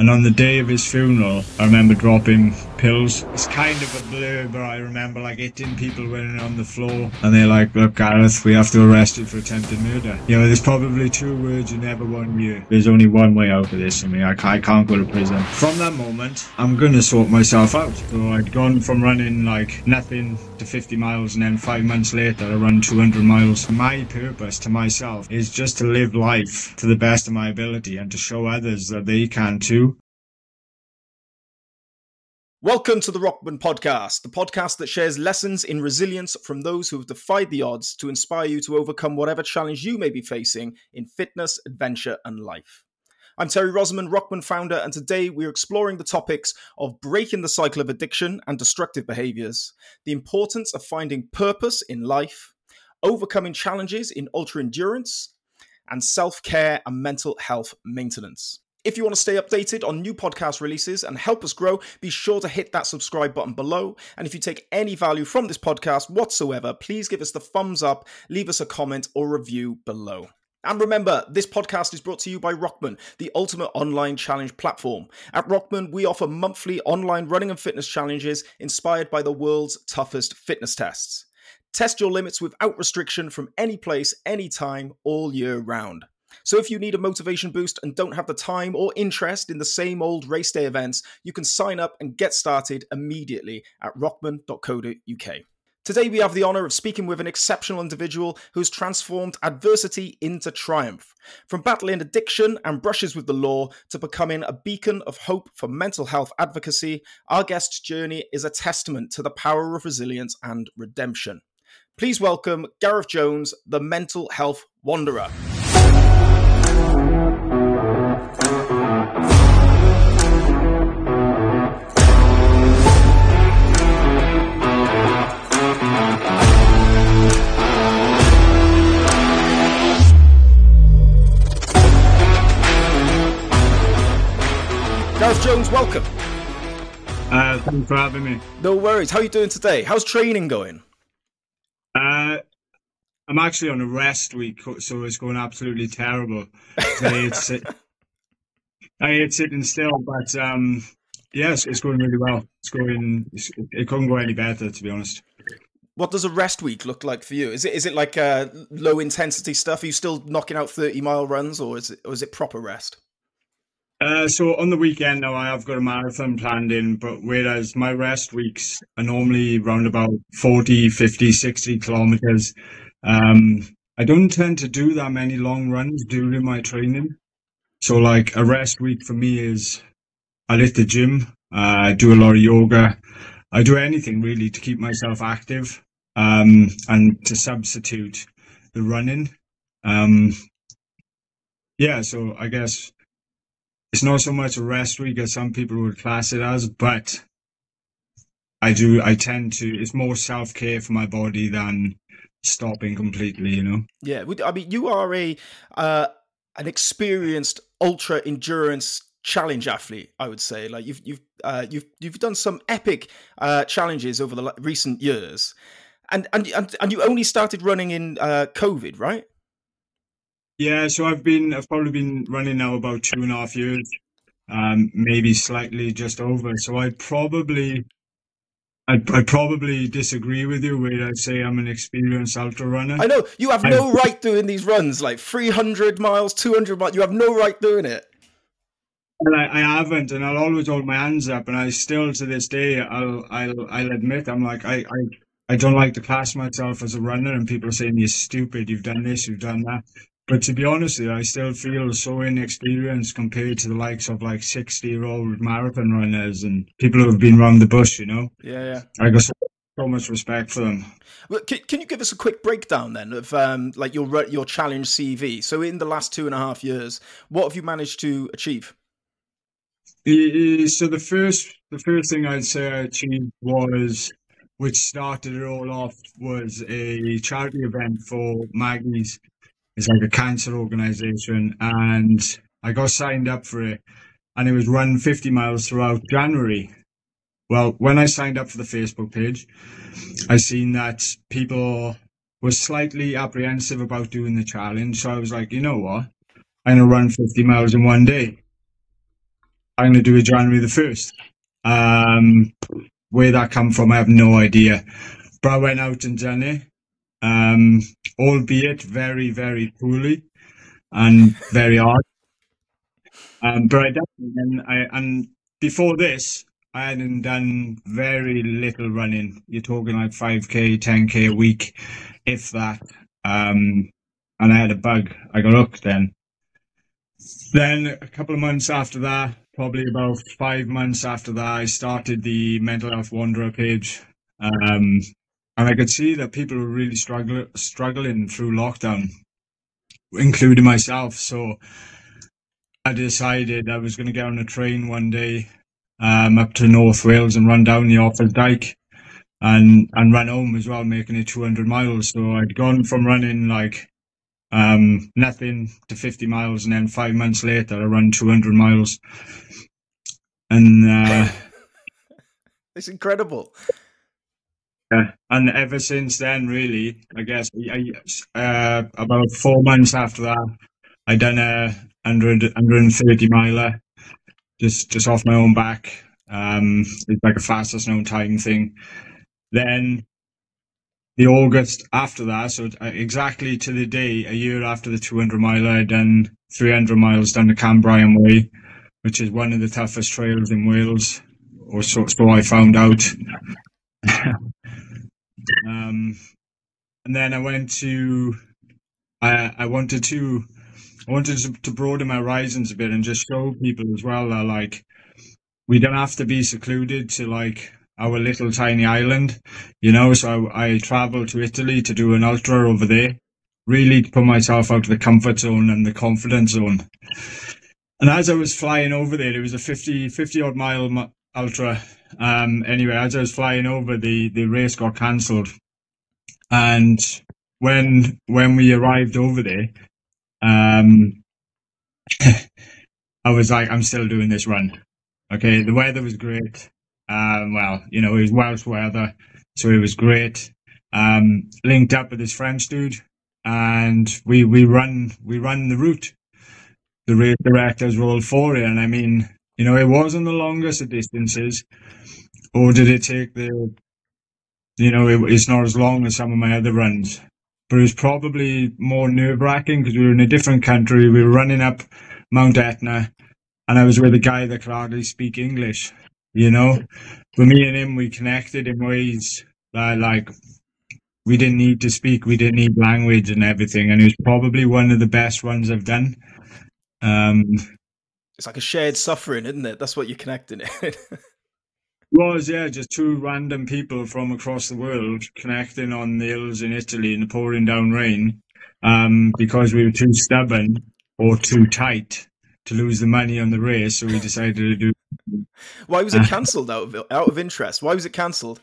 And on the day of his funeral, I remember dropping pills. It's kind of a blur, but I remember like hitting people when on the floor, and they're like, "Look, Gareth, we have to arrest you for attempted murder." You know, there's probably two words you never want to hear. There's only one way out of this for me. I, I can't go to prison. From that moment, I'm gonna sort myself out. So I'd gone from running like nothing to 50 miles, and then five months later, I run 200 miles. My purpose to myself is just to live life to the best of my ability and to show others that they can too. Welcome to the Rokman Podcast, the podcast that shares lessons in resilience from those who have defied the odds to inspire you to overcome whatever challenge you may be facing in fitness, adventure, and life. I'm Terry Rosamond, Rokman founder, and today we're exploring the topics of breaking the cycle of addiction and destructive behaviors, the importance of finding purpose in life, overcoming challenges in ultra endurance, and self care and mental health maintenance. If you want to stay updated on new podcast releases and help us grow, be sure to hit that subscribe button below. And if you take any value from this podcast whatsoever, please give us the thumbs up, leave us a comment or review below. And remember, this podcast is brought to you by Rokman, the ultimate online challenge platform. At Rokman, we offer monthly online running and fitness challenges inspired by the world's toughest fitness tests. Test your limits without restriction from any place, anytime, all year round. So if you need a motivation boost and don't have the time or interest in the same old race day events, you can sign up and get started immediately at rokman.co.uk. Today, we have the honour of speaking with an exceptional individual who's transformed adversity into triumph. From battling addiction and brushes with the law to becoming a beacon of hope for mental health advocacy, our guest's journey is a testament to the power of resilience and redemption. Please welcome Gareth Jones, the mental health wanderer. Jones, welcome. Uh, thanks for having me. No worries. How are you doing today? How's training going? Uh, I'm actually on a rest week, so it's going absolutely terrible. Today it's, I hate sitting still, but um, yes, it's going really well. It's going. It's, it couldn't go any better, to be honest. What does a rest week look like for you? Is it is it like uh, low intensity stuff? Are you still knocking out thirty mile runs, or is it or is it proper rest? Uh, so on the weekend now I have got a marathon planned in, but whereas my rest weeks are normally around about 40, 50, 60 kilometers, um, I don't tend to do that many long runs during my training. So like a rest week for me is I hit the gym, uh, I do a lot of yoga, I do anything really to keep myself active, um, and to substitute the running. Um, yeah, so I guess it's not so much a rest week as some people would class it as, but I do, I tend to, it's more self care for my body than stopping completely, you know? Yeah. I mean, you are a, uh, an experienced ultra endurance challenge athlete, I would say. Like you've, you've, uh, you've, you've done some epic, uh, challenges over the recent years. And, and, and, and you only started running in, uh, COVID, right? Yeah, so I've been I've probably been running now about two and a half years, um, maybe slightly just over. So I'd probably I'd, I'd probably disagree with you where I'd say I'm an experienced ultra runner. I know you have no I, right doing these runs like 300 miles, 200 miles. You have no right doing it. I, I haven't, and I'll always hold my hands up, and I still to this day I'll I'll I'll admit I'm like I I, I don't like to class myself as a runner, and people are saying you're stupid, you've done this, you've done that. But to be honest, I still feel so inexperienced compared to the likes of like sixty-year-old marathon runners and people who have been around the bush. You know. Yeah, yeah. I got so, so much respect for them. Well, can, can, you give us a quick breakdown then of um, like your your challenge CV? So in the last two and a half years, what have you managed to achieve? So the first the first thing I'd say I achieved was which started it all off was a charity event for Maggie's it's like a cancer organization, and I got signed up for it, and it was run 50 miles throughout January. Well, when I signed up for the Facebook page, I seen that people were slightly apprehensive about doing the challenge. So I was like, you know what? I'm gonna run 50 miles in one day. I'm going to do it January the 1st. Um, where that come from, I have no idea. But I went out and done it, um, albeit very, very poorly and very hard. Um, but I definitely, and, I, and before this, I hadn't done very little running. You're talking like 5k, 10k a week, if that. Um, and I had a bug. I got hooked then. Then a couple of months after that, probably about five months after that, I started the Mental Health Wanderer page. Um, and I could see that people were really struggle, struggling through lockdown, including myself. So I decided I was going to get on a train one day um, up to North Wales and run down the Offa's Dyke and and run home as well, making it 200 miles. So I'd gone from running like um, nothing to 50 miles, and then five months later, I run 200 miles. And uh, it's incredible. Yeah, and ever since then, really, I guess I, uh, about four months after that, I done a 100, 130 miler, just just off my own back. Um, it's like a fastest known time thing. Then the August after that, so uh, exactly to the day, a year after the 200 mile, I'd done 300 miles down the Cambrian Way, which is one of the toughest trails in Wales, or so, so I found out. um, and then I went to, I, I wanted to, I wanted to, to broaden my horizons a bit and just show people as well that like, we don't have to be secluded to like our little tiny island, you know. So I, I traveled to Italy to do an ultra over there, really to put myself out of the comfort zone and the confidence zone. And as I was flying over there, it was a 50, 50 odd mile ultra. Um, anyway, as I was flying over, the, the race got cancelled. And when, when we arrived over there, um, I was like, I'm still doing this run. Okay. The weather was great. Um, well, you know, it was Welsh weather, so it was great. Um, linked up with this French dude, and we we run we run the route. The race directors rolled for it, and I mean, you know, it wasn't the longest of distances, or did it take the, you know, it, it's not as long as some of my other runs, but it was probably more nerve wracking because we were in a different country. We were running up Mount Etna, and I was with a guy that could hardly speak English. You know, for me and him, we connected in ways that like we didn't need to speak, we didn't need language and everything, and it was probably one of the best ones I've done. Um, it's like a shared suffering, isn't it? That's what you're connecting it. was yeah, just two random people from across the world connecting on the hills in Italy in the pouring down rain, um, because we were too stubborn or too tight to lose the money on the race, so we decided to do. Why was it cancelled? out of out of interest, why was it cancelled?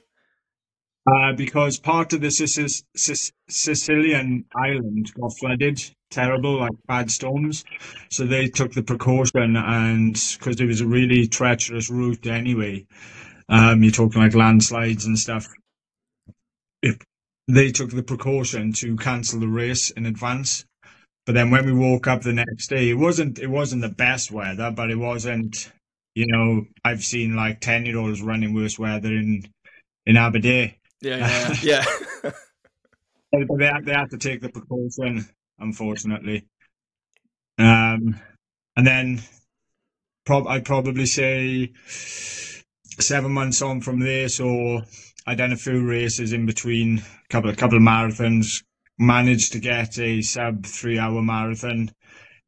Uh, because part of the Sic- Sic- Sicilian island got flooded, terrible, like bad storms. So they took the precaution, and because it was a really treacherous route anyway, um, you're talking like landslides and stuff. It, they took the precaution to cancel the race in advance. But then when we woke up the next day, it wasn't it wasn't the best weather, but it wasn't. You know, I've seen like ten year olds running worse weather in in Aberdeen. Yeah, yeah, yeah. they they had to take the precaution, unfortunately. Um, and then prob- I'd probably say seven months on from there, so I done a few races in between, a couple of couple of marathons, managed to get a sub three hour marathon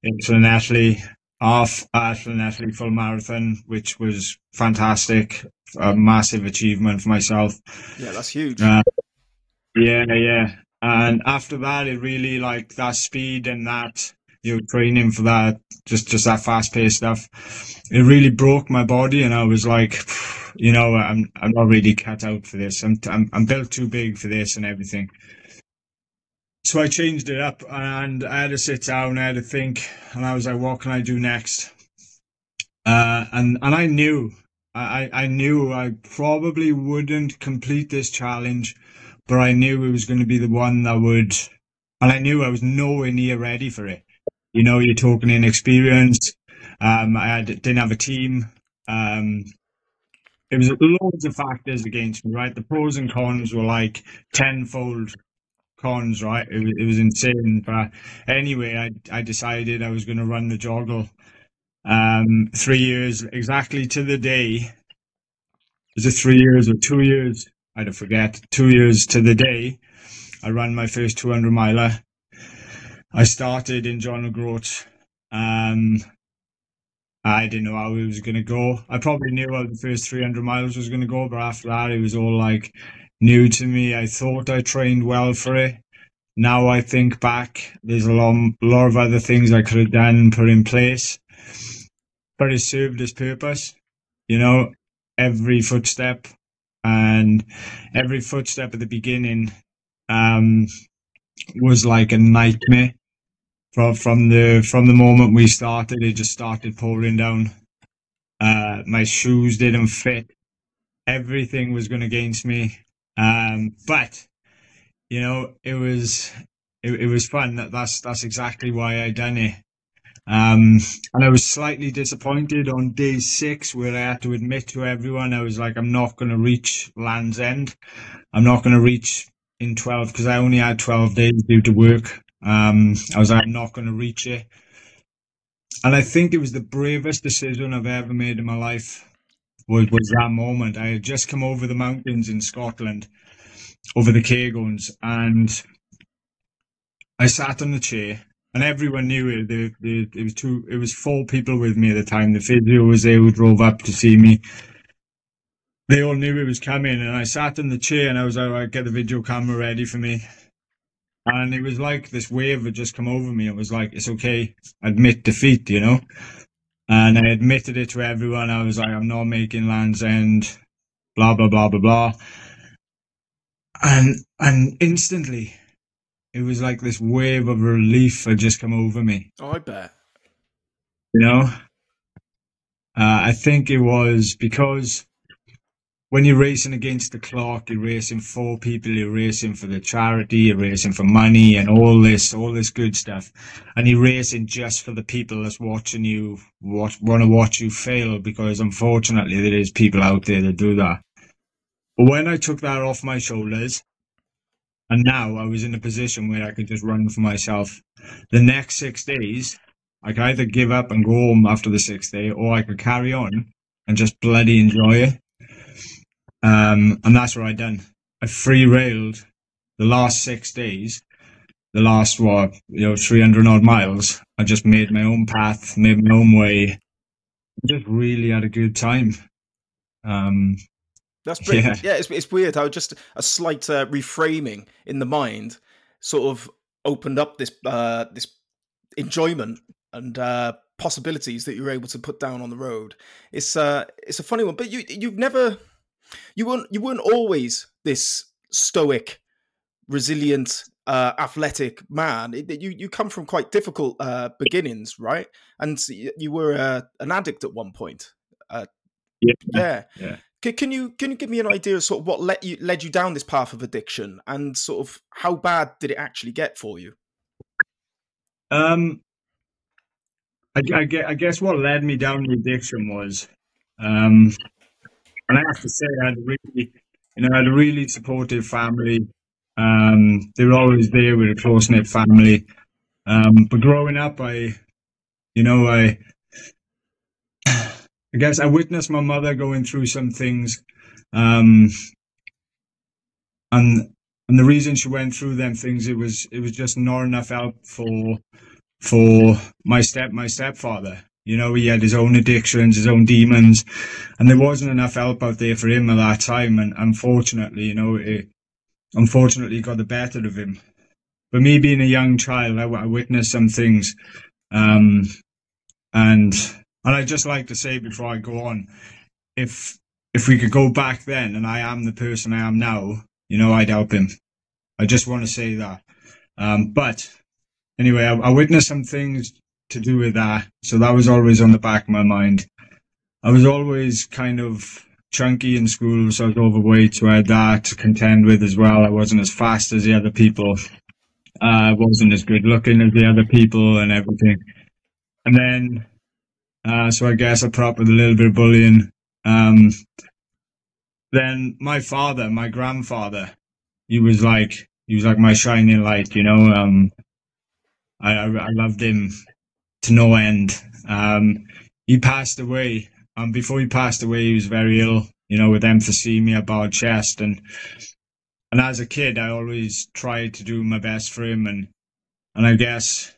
in Llanelli, half at Llanelli full marathon, which was fantastic. A massive achievement for myself. Yeah, that's huge. Uh, yeah, yeah. And after that, it really like that speed and that you know training for that, just just that fast paced stuff. It really broke my body, and I was like, you know, I'm I'm not really cut out for this. I'm I'm, I'm built too big for this and everything so I changed it up and I had to sit down, I had to think, and I was like, what can I do next? Uh, and and I knew, I, I knew I probably wouldn't complete this challenge, but I knew it was going to be the one that would, and I knew I was nowhere near ready for it. You know, you're talking inexperience. Um, I had, didn't have a team. Um, it was loads of factors against me, right? The pros and cons were like tenfold cons, right? It was, it was insane. But anyway, I, I decided I was going to run the JOGLE. Um, three years exactly to the day. Was it three years or two years? I don't forget. Two years to the day. I ran my first 200 miler. I started in John O'Groats. Um, I didn't know how it was going to go. I probably knew how the first 300 miles was going to go, but after that, it was all like new to me. I thought I trained well for it. Now I think back, there's a lot, lot of other things I could have done and put in place, but it served its purpose. You know, every footstep and every footstep at the beginning um, was like a nightmare from from the from the moment we started, it just started pouring down. Uh, my shoes didn't fit. Everything was going against me. Um, but you know, it was it, it was fun. That, that's that's exactly why I done it. Um, and I was slightly disappointed on day six where I had to admit to everyone I was like, I'm not going to reach Land's End. I'm not going to reach in 12 because I only had 12 days due to work. Um, I was like, I'm not going to reach it. And I think it was the bravest decision I've ever made in my life was, was that moment. I had just come over the mountains in Scotland, over the Cairngorms, and I sat on the chair and everyone knew it. The, the, it was two, it was four people with me at the time. The physio was there who drove up to see me. They all knew it was coming, and I sat in the chair and I was like, right, get the video camera ready for me. And it was like this wave had just come over me. It was like, it's okay, admit defeat, you know? And I admitted it to everyone. I was like, I'm not making Land's End, blah, blah, blah, blah, blah. And, and instantly, it was like this wave of relief had just come over me. Oh, I bet. You know? Uh, I think it was because when you're racing against the clock, you're racing for people, you're racing for the charity, you're racing for money and all this, all this good stuff. And you're racing just for the people that's watching you, watch, want to watch you fail because unfortunately there is people out there that do that. But when I took that off my shoulders, and now I was in a position where I could just run for myself, the next six days, I could either give up and go home after the sixth day, or I could carry on and just bloody enjoy it um, and that's what I done. I free railed the last six days, the last what you know, three hundred odd miles. I just made my own path, made my own way. Just really had a good time. Um, that's pretty, yeah. yeah, it's it's weird how just a slight uh, reframing in the mind sort of opened up this uh, this enjoyment and uh, possibilities that you're able to put down on the road. It's uh, it's a funny one, but you you've never you weren't you weren't always this stoic, resilient, uh, athletic man. It, you you come from quite difficult uh, beginnings, right? And you were uh, an addict at one point. Uh, yeah. yeah. yeah. Can, you can you give me an idea of sort of what led you led you down this path of addiction, and sort of how bad did it actually get for you? Um, I, I, I guess what led me down the addiction was, um, and I have to say, I had really, you know, I had a really supportive family. Um, they were always there with a close knit family. Um, but growing up, I, you know, I, I guess I witnessed my mother going through some things, um, and and the reason she went through them things, it was it was just not enough help for for my step my stepfather. You know, he had his own addictions, his own demons, and there wasn't enough help out there for him at that time. And unfortunately, you know, it unfortunately got the better of him. But me being a young child, I, I witnessed some things, um, and and I just like to say before I go on, if if we could go back then, and I am the person I am now, you know, I'd help him. I just want to say that. Um, but anyway, I, I witnessed some things to do with that. So that was always on the back of my mind. I was always kind of chunky in school, so I was overweight, so I had that to contend with as well. I wasn't as fast as the other people. Uh, I wasn't as good looking as the other people and everything. And then Uh, so I guess I put up with a little bit of bullying. Um, then my father, my grandfather, he was like he was like my shining light. You know, um, I, I, I loved him to no end. Um, he passed away. Um, before he passed away, he was very ill. You know, with emphysema, bad chest, and and as a kid, I always tried to do my best for him, and and I guess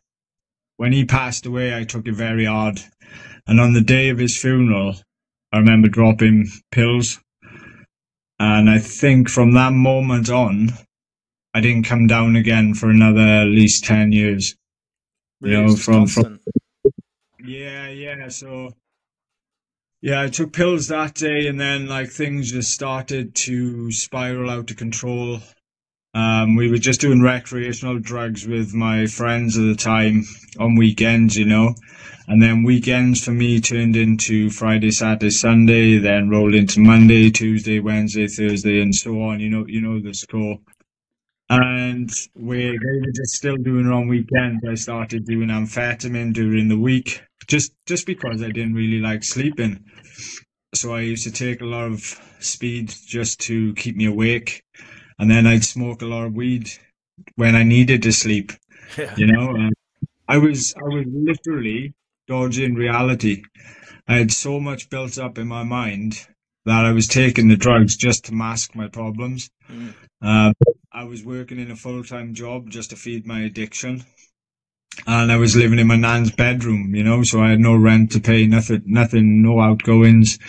when he passed away, I took it very hard. And on the day of his funeral, I remember dropping pills, and I think from that moment on, I didn't come down again for another at least ten years. Really, you know, from from yeah, yeah. So yeah, I took pills that day, and then like things just started to spiral out of control. Um, we were just doing recreational drugs with my friends at the time on weekends, you know, and then weekends for me turned into Friday, Saturday, Sunday, then rolled into Monday, Tuesday, Wednesday, Thursday, and so on. You know, you know the score. And we they were just still doing it on weekends. I started doing amphetamine during the week, just just because I didn't really like sleeping. So I used to take a lot of speed just to keep me awake, and then I'd smoke a lot of weed when I needed to sleep. Yeah. You know, um, I was I was literally dodging reality. I had so much built up in my mind that I was taking the drugs just to mask my problems. Mm. Um, I was working in a full time job just to feed my addiction, and I was living in my nan's bedroom. You know, so I had no rent to pay, nothing, nothing, no outgoings,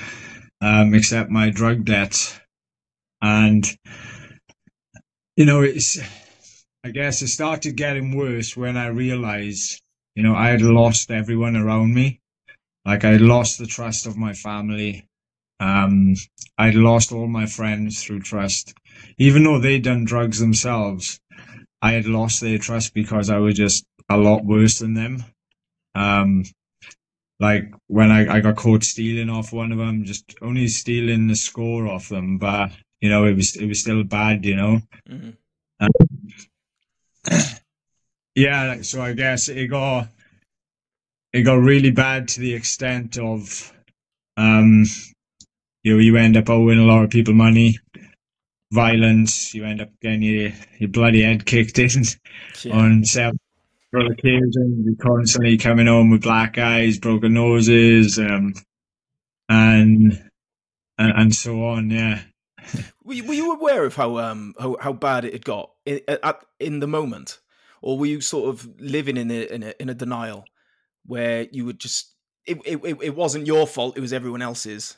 um, except my drug debts, and you know, it's. I guess it started getting worse when I realized, you know, I had lost everyone around me. Like I lost the trust of my family. Um, I'd lost all my friends through trust. Even though they'd done drugs themselves, I had lost their trust because I was just a lot worse than them. Um, like when I, I got caught stealing off one of them, just only stealing the score off them, but you know, it was, it was still bad, you know? Mhm. Yeah, so I guess it got it got really bad to the extent of um you know, you end up owing a lot of people money, violence, you end up getting your, your bloody head kicked in Yeah. on several occasions, you're constantly coming home with black eyes, broken noses, um and and, and so on, yeah. Were you, were you aware of how um how, how bad it had got in, at, in the moment, or were you sort of living in a in a, in a denial where you would just it, it it wasn't your fault, it was everyone else's.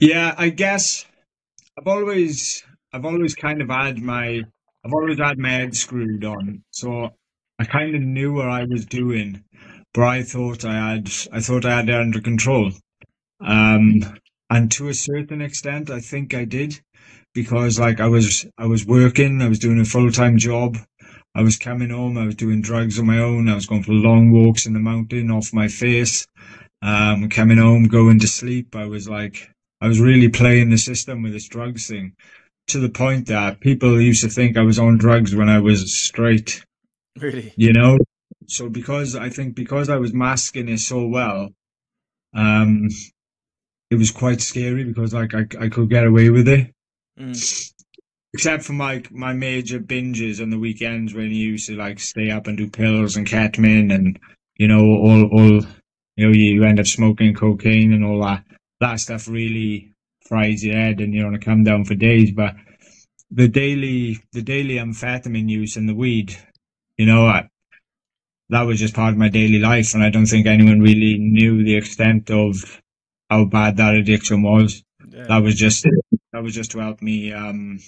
Yeah, I guess I've always I've always kind of had my I've always had my head screwed on. So I kind of knew what I was doing, but I thought I had I thought I had it under control. Um and to a certain extent I think I did because like I was I was working, I was doing a full-time job. I was coming home, I was doing drugs on my own, I was going for long walks in the mountain off my face. Um coming home, going to sleep. I was like I was really playing the system with this drugs thing to the point that people used to think I was on drugs when I was straight, Really? you know? So because I think because I was masking it so well, um, it was quite scary because like I, I could get away with it. Mm. Except for my my major binges on the weekends when you used to like stay up and do pills and ketamine and you know all all you know you, end up smoking cocaine and all that that stuff really fries your head and you're on a come down for days. But the daily the daily amphetamine use and the weed, you know, I, that was just part of my daily life, and I don't think anyone really knew the extent of how bad that addiction was. Yeah. That was just that was just to help me um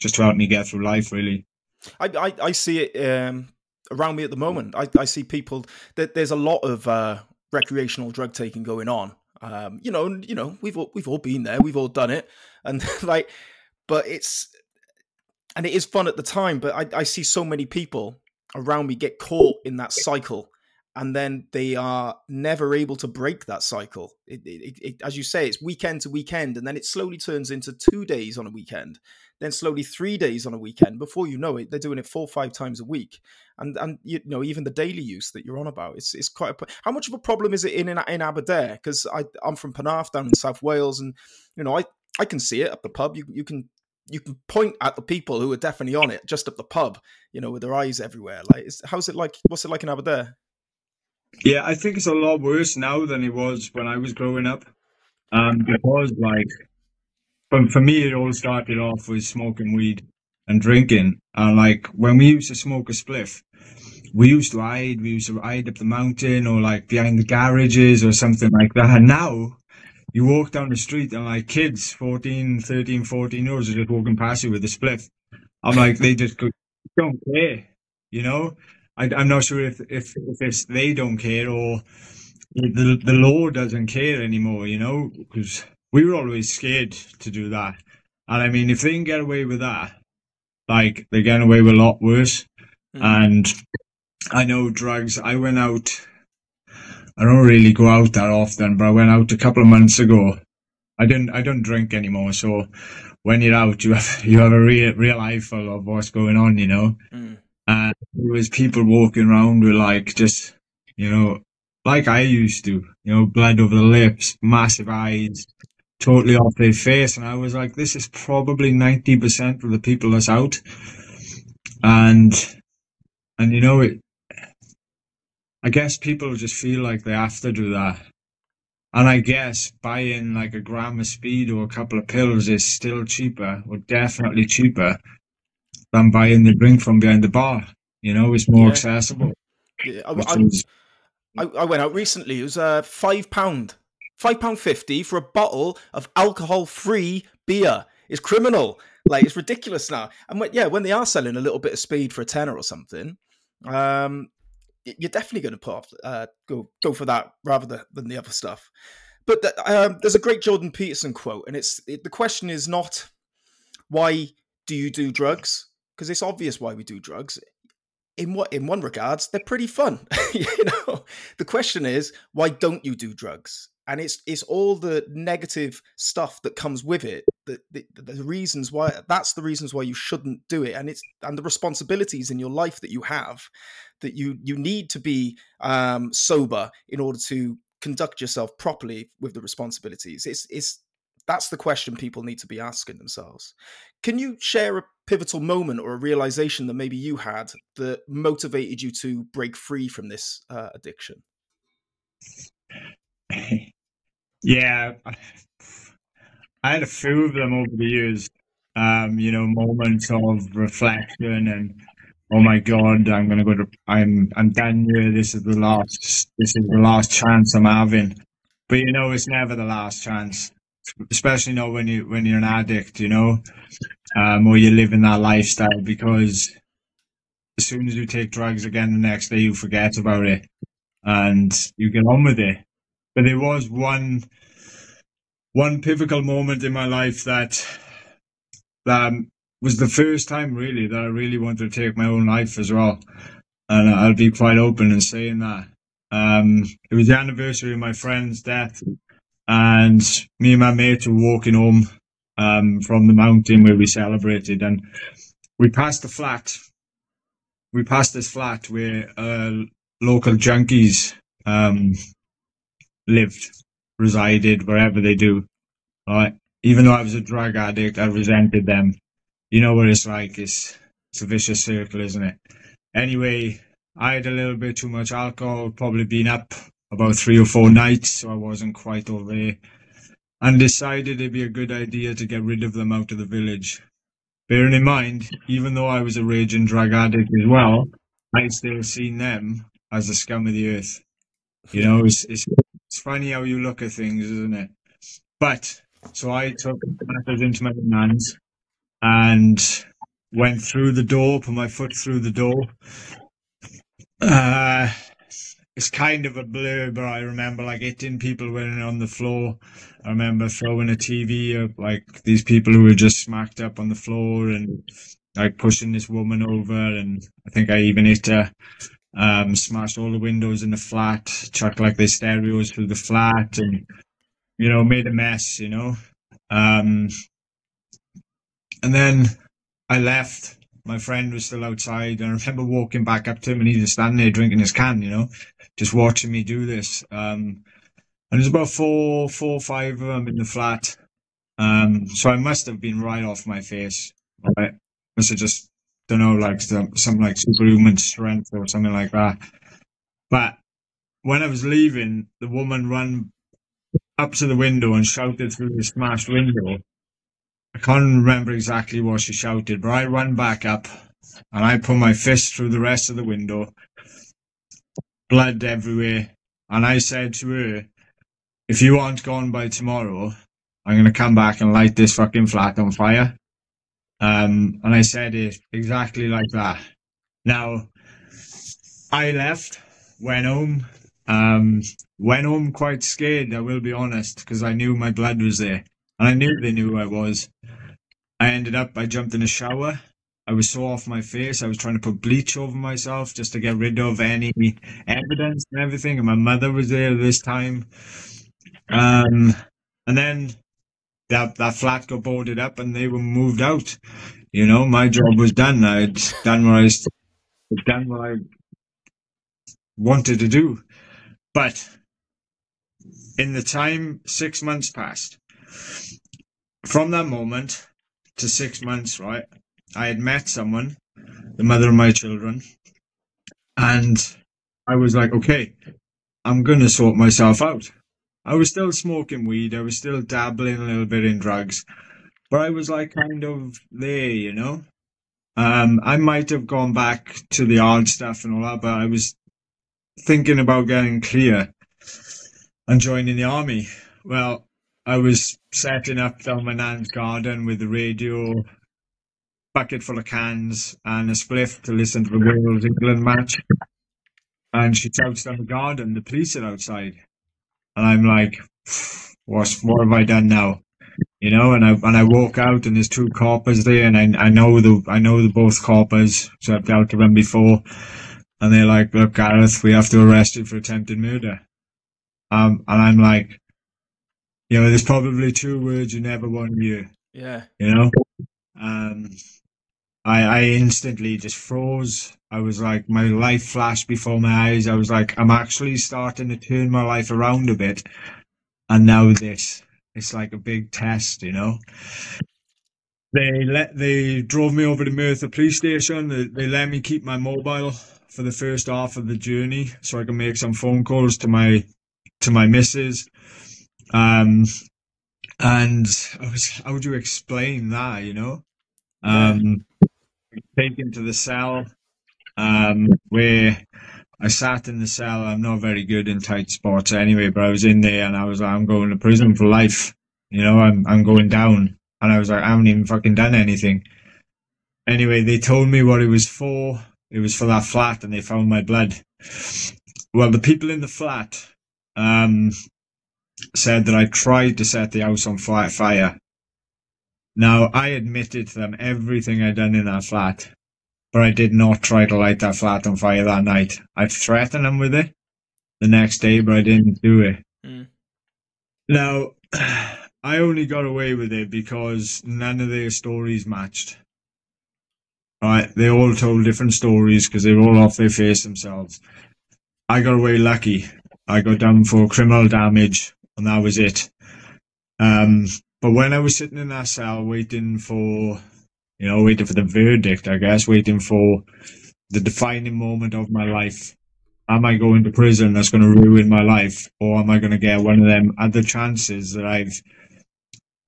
just to help me get through life really. I, I, I see it um, around me at the moment. I, I see people that there's a lot of uh, recreational drug taking going on. Um, you know, you know, we've all, we've all been there, we've all done it, and like, but it's and it is fun at the time. But I, I see so many people around me get caught in that cycle, and then they are never able to break that cycle. It, it, it, as you say, it's weekend to weekend, and then it slowly turns into two days on a weekend, then slowly three days on a weekend. Before you know it, they're doing it four, five times a week, and and you know even the daily use that you're on about, it's it's quite. A, how much of a problem is it in in, in Aberdare? Because I I'm from Penarth down in South Wales, and you know I I can see it at the pub. You you can you can point at the people who are definitely on it just at the pub, you know, with their eyes everywhere. Like, how's it like? What's it like in Aberdare? Yeah, I think it's a lot worse now than it was when I was growing up. Um, because like, for, for me, it all started off with smoking weed and drinking. And like, when we used to smoke a spliff, we used to hide, we used to ride up the mountain or like behind the garages or something like that. And now you walk down the street and like kids, 14, 13, 14 years are just walking past you with a spliff. I'm like, they just go, don't care, you know? I, am not sure if, if, if it's they don't care or the, the law doesn't care anymore, you know, because we were always scared to do that. And I mean, if they can get away with that, like they're getting away with a lot worse. Mm. And I know drugs. I went out. I don't really go out that often, but I went out a couple of months ago. I didn't. I don't drink anymore. So when you're out, you have you have a real real eyeful of what's going on. You know. Mm and there was people walking around with like just you know like I used to, you know, blood over the lips, massive eyes, totally off their face, and I was like, this is probably ninety percent of the people that's out, and and you know it. I guess people just feel like they have to do that. And I guess buying like a gram of speed or a couple of pills is still cheaper, or definitely cheaper than buying the drink from behind the bar. You know, it's more yeah. accessible. Yeah, I, I, I, went out recently. It was uh, five pound, five pound fifty for a bottle of alcohol-free beer. It's criminal. Like it's ridiculous now. And when, yeah, when they are selling a little bit of speed for a tenner or something, um, you're definitely going to put off, uh, go go for that rather than, the other stuff. But um, there's a great Jordan Peterson quote, and it's it, the question is not why do you do drugs because it's obvious why we do drugs. In what in one regards, they're pretty fun. you know, the question is why don't you do drugs? And it's it's all the negative stuff that comes with it. The, the, the reasons why that's the reasons why you shouldn't do it, and it's and the responsibilities in your life that you have that you you need to be um, sober in order to conduct yourself properly with the responsibilities. It's it's that's the question people need to be asking themselves. Can you share a pivotal moment or a realization that maybe you had that motivated you to break free from this uh, addiction? Yeah, I had a few of them over the years. Um, you know, moments of reflection and oh my god, I'm gonna go to I'm I'm done here. This is the last this is the last chance I'm having. But you know, it's never the last chance especially not when you when you're an addict, you know, um, or you live in that lifestyle because as soon as you take drugs again the next day you forget about it and you get on with it. But there was one one pivotal moment in my life that that was the first time really that I really wanted to take my own life as well. And I'll be quite open in saying that. Um, it was the anniversary of my friend's death and me and my mate were walking home um, from the mountain where we celebrated, and we passed the flat. We passed this flat where uh, local junkies um, lived, resided, wherever they do. Right? Even though I was a drug addict, I resented them. You know what it's like. It's it's a vicious circle, isn't it? Anyway, I had a little bit too much alcohol, probably been up about three or four nights, so I wasn't quite all there, and decided it'd be a good idea to get rid of them out of the village. Bearing in mind, even though I was a raging drug addict as well, I still seen them as the scum of the earth. You know, it's, it's, it's funny how you look at things, isn't it? But, so I took matters into my own hands and went through the door, put my foot through the door. Uh, it's kind of a blur, but I remember like hitting people when on the floor. I remember throwing a TV up, like these people who were just smacked up on the floor and like pushing this woman over. And I think I even hit her um, smashed all the windows in the flat, chucked like their stereos through the flat, and you know, made a mess. You know, um, and then I left. My friend was still outside, and I remember walking back up to him, and he was standing there drinking his can. You know, just watching me do this. Um, and there's about four, four, five of them in the flat. Um, so I must have been right off my face. I must have just don't know, like some, some like superhuman strength or something like that. But when I was leaving, the woman ran up to the window and shouted through the smashed window. I can't remember exactly what she shouted, but I ran back up and I put my fist through the rest of the window, blood everywhere. And I said to her, if you aren't gone by tomorrow, I'm going to come back and light this fucking flat on fire. Um, and I said it exactly like that. Now, I left, went home, um, went home quite scared, I will be honest, because I knew my blood was there. And I knew they knew who I was. I ended up, I jumped in a shower. I was so off my face. I was trying to put bleach over myself just to get rid of any evidence and everything. And my mother was there this time. Um, and then that that flat got boarded up and they were moved out. You know, my job was done. I'd done what I done what I wanted to do. But in the time six months passed. From that moment to six months, right, I had met someone, the mother of my children, and I was like, okay, I'm gonna sort myself out. I was still smoking weed. I was still dabbling a little bit in drugs, but I was like kind of there, you know. Um, I might have gone back to the odd stuff and all that, but I was thinking about getting clear and joining the army. Well, I was setting up down my nan's garden with the radio, bucket full of cans, and a spliff to listen to the Wales England match. And she shouts down the garden, the police are outside and I'm like, what what have I done now? You know, and I and I walk out and there's two coppers there, and I I know the I know the both coppers, so I've dealt with them before, and they're like, look, Gareth, we have to arrest you for attempted murder. Um, and I'm like, you know, there's probably two words you never want to hear. Yeah. You know, um, I I instantly just froze. I was like, my life flashed before my eyes. I was like, I'm actually starting to turn my life around a bit. And now this, it's like a big test, you know. They let they drove me over to Merthyr police station. They, they let me keep my mobile for the first half of the journey, so I can make some phone calls to my to my missus. Um, and I was, how would you explain that? You know, um, taken to the cell um, where I sat in the cell. I'm not very good in tight spots anyway, but I was in there and I was like, I'm going to prison for life. You know, I'm I'm going down. And I was like, I haven't even fucking done anything. Anyway, they told me what it was for. It was for that flat and they found my blood. Well, the people in the flat um, said that I tried to set the house on fire. Now, I admitted to them everything I'd done in that flat but I did not try to light that flat on fire that night. I threatened them with it the next day, but I didn't do it. Mm. Now, I only got away with it because none of their stories matched. Right, they all told different stories because they were all off their face themselves. I got away lucky. I got done for criminal damage, and that was it. Um, but when I was sitting in that cell waiting for you know, waiting for the verdict, I guess, waiting for the defining moment of my life. Am I going to prison that's going to ruin my life? Or am I going to get one of them other chances that I've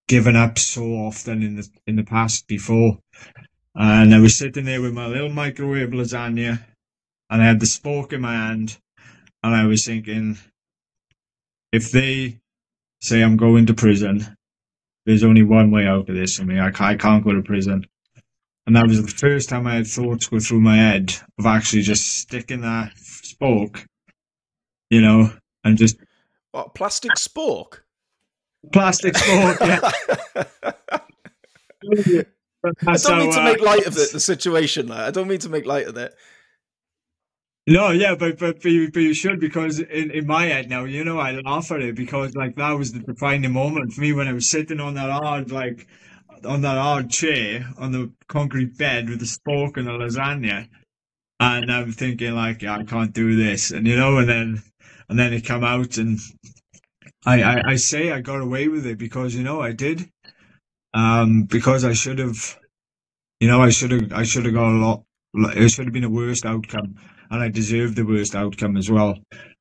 given up so often in the, in the past before? And I was sitting there with my little microwave lasagna and I had the spork in my hand and I was thinking, if they say I'm going to prison, there's only one way out of this for me. I, I can't go to prison. And that was the first time I had thoughts go through my head of actually just sticking that spork, you know, and just. What, plastic spork? Plastic spork, yeah. I don't mean to make light of it, the situation. There. I don't mean to make light of it. No, yeah, but but but you, but you should because in, in my head now, you know, I laugh at it because like that was the defining moment for me when I was sitting on that hard like on that hard chair on the concrete bed with the spork and the lasagna, and I'm thinking like I can't do this, and you know, and then and then it come out and I, I I say I got away with it because you know I did, um, because I should have, you know, I should have I should have got a lot. It should have been a worse outcome and I deserve the worst outcome as well.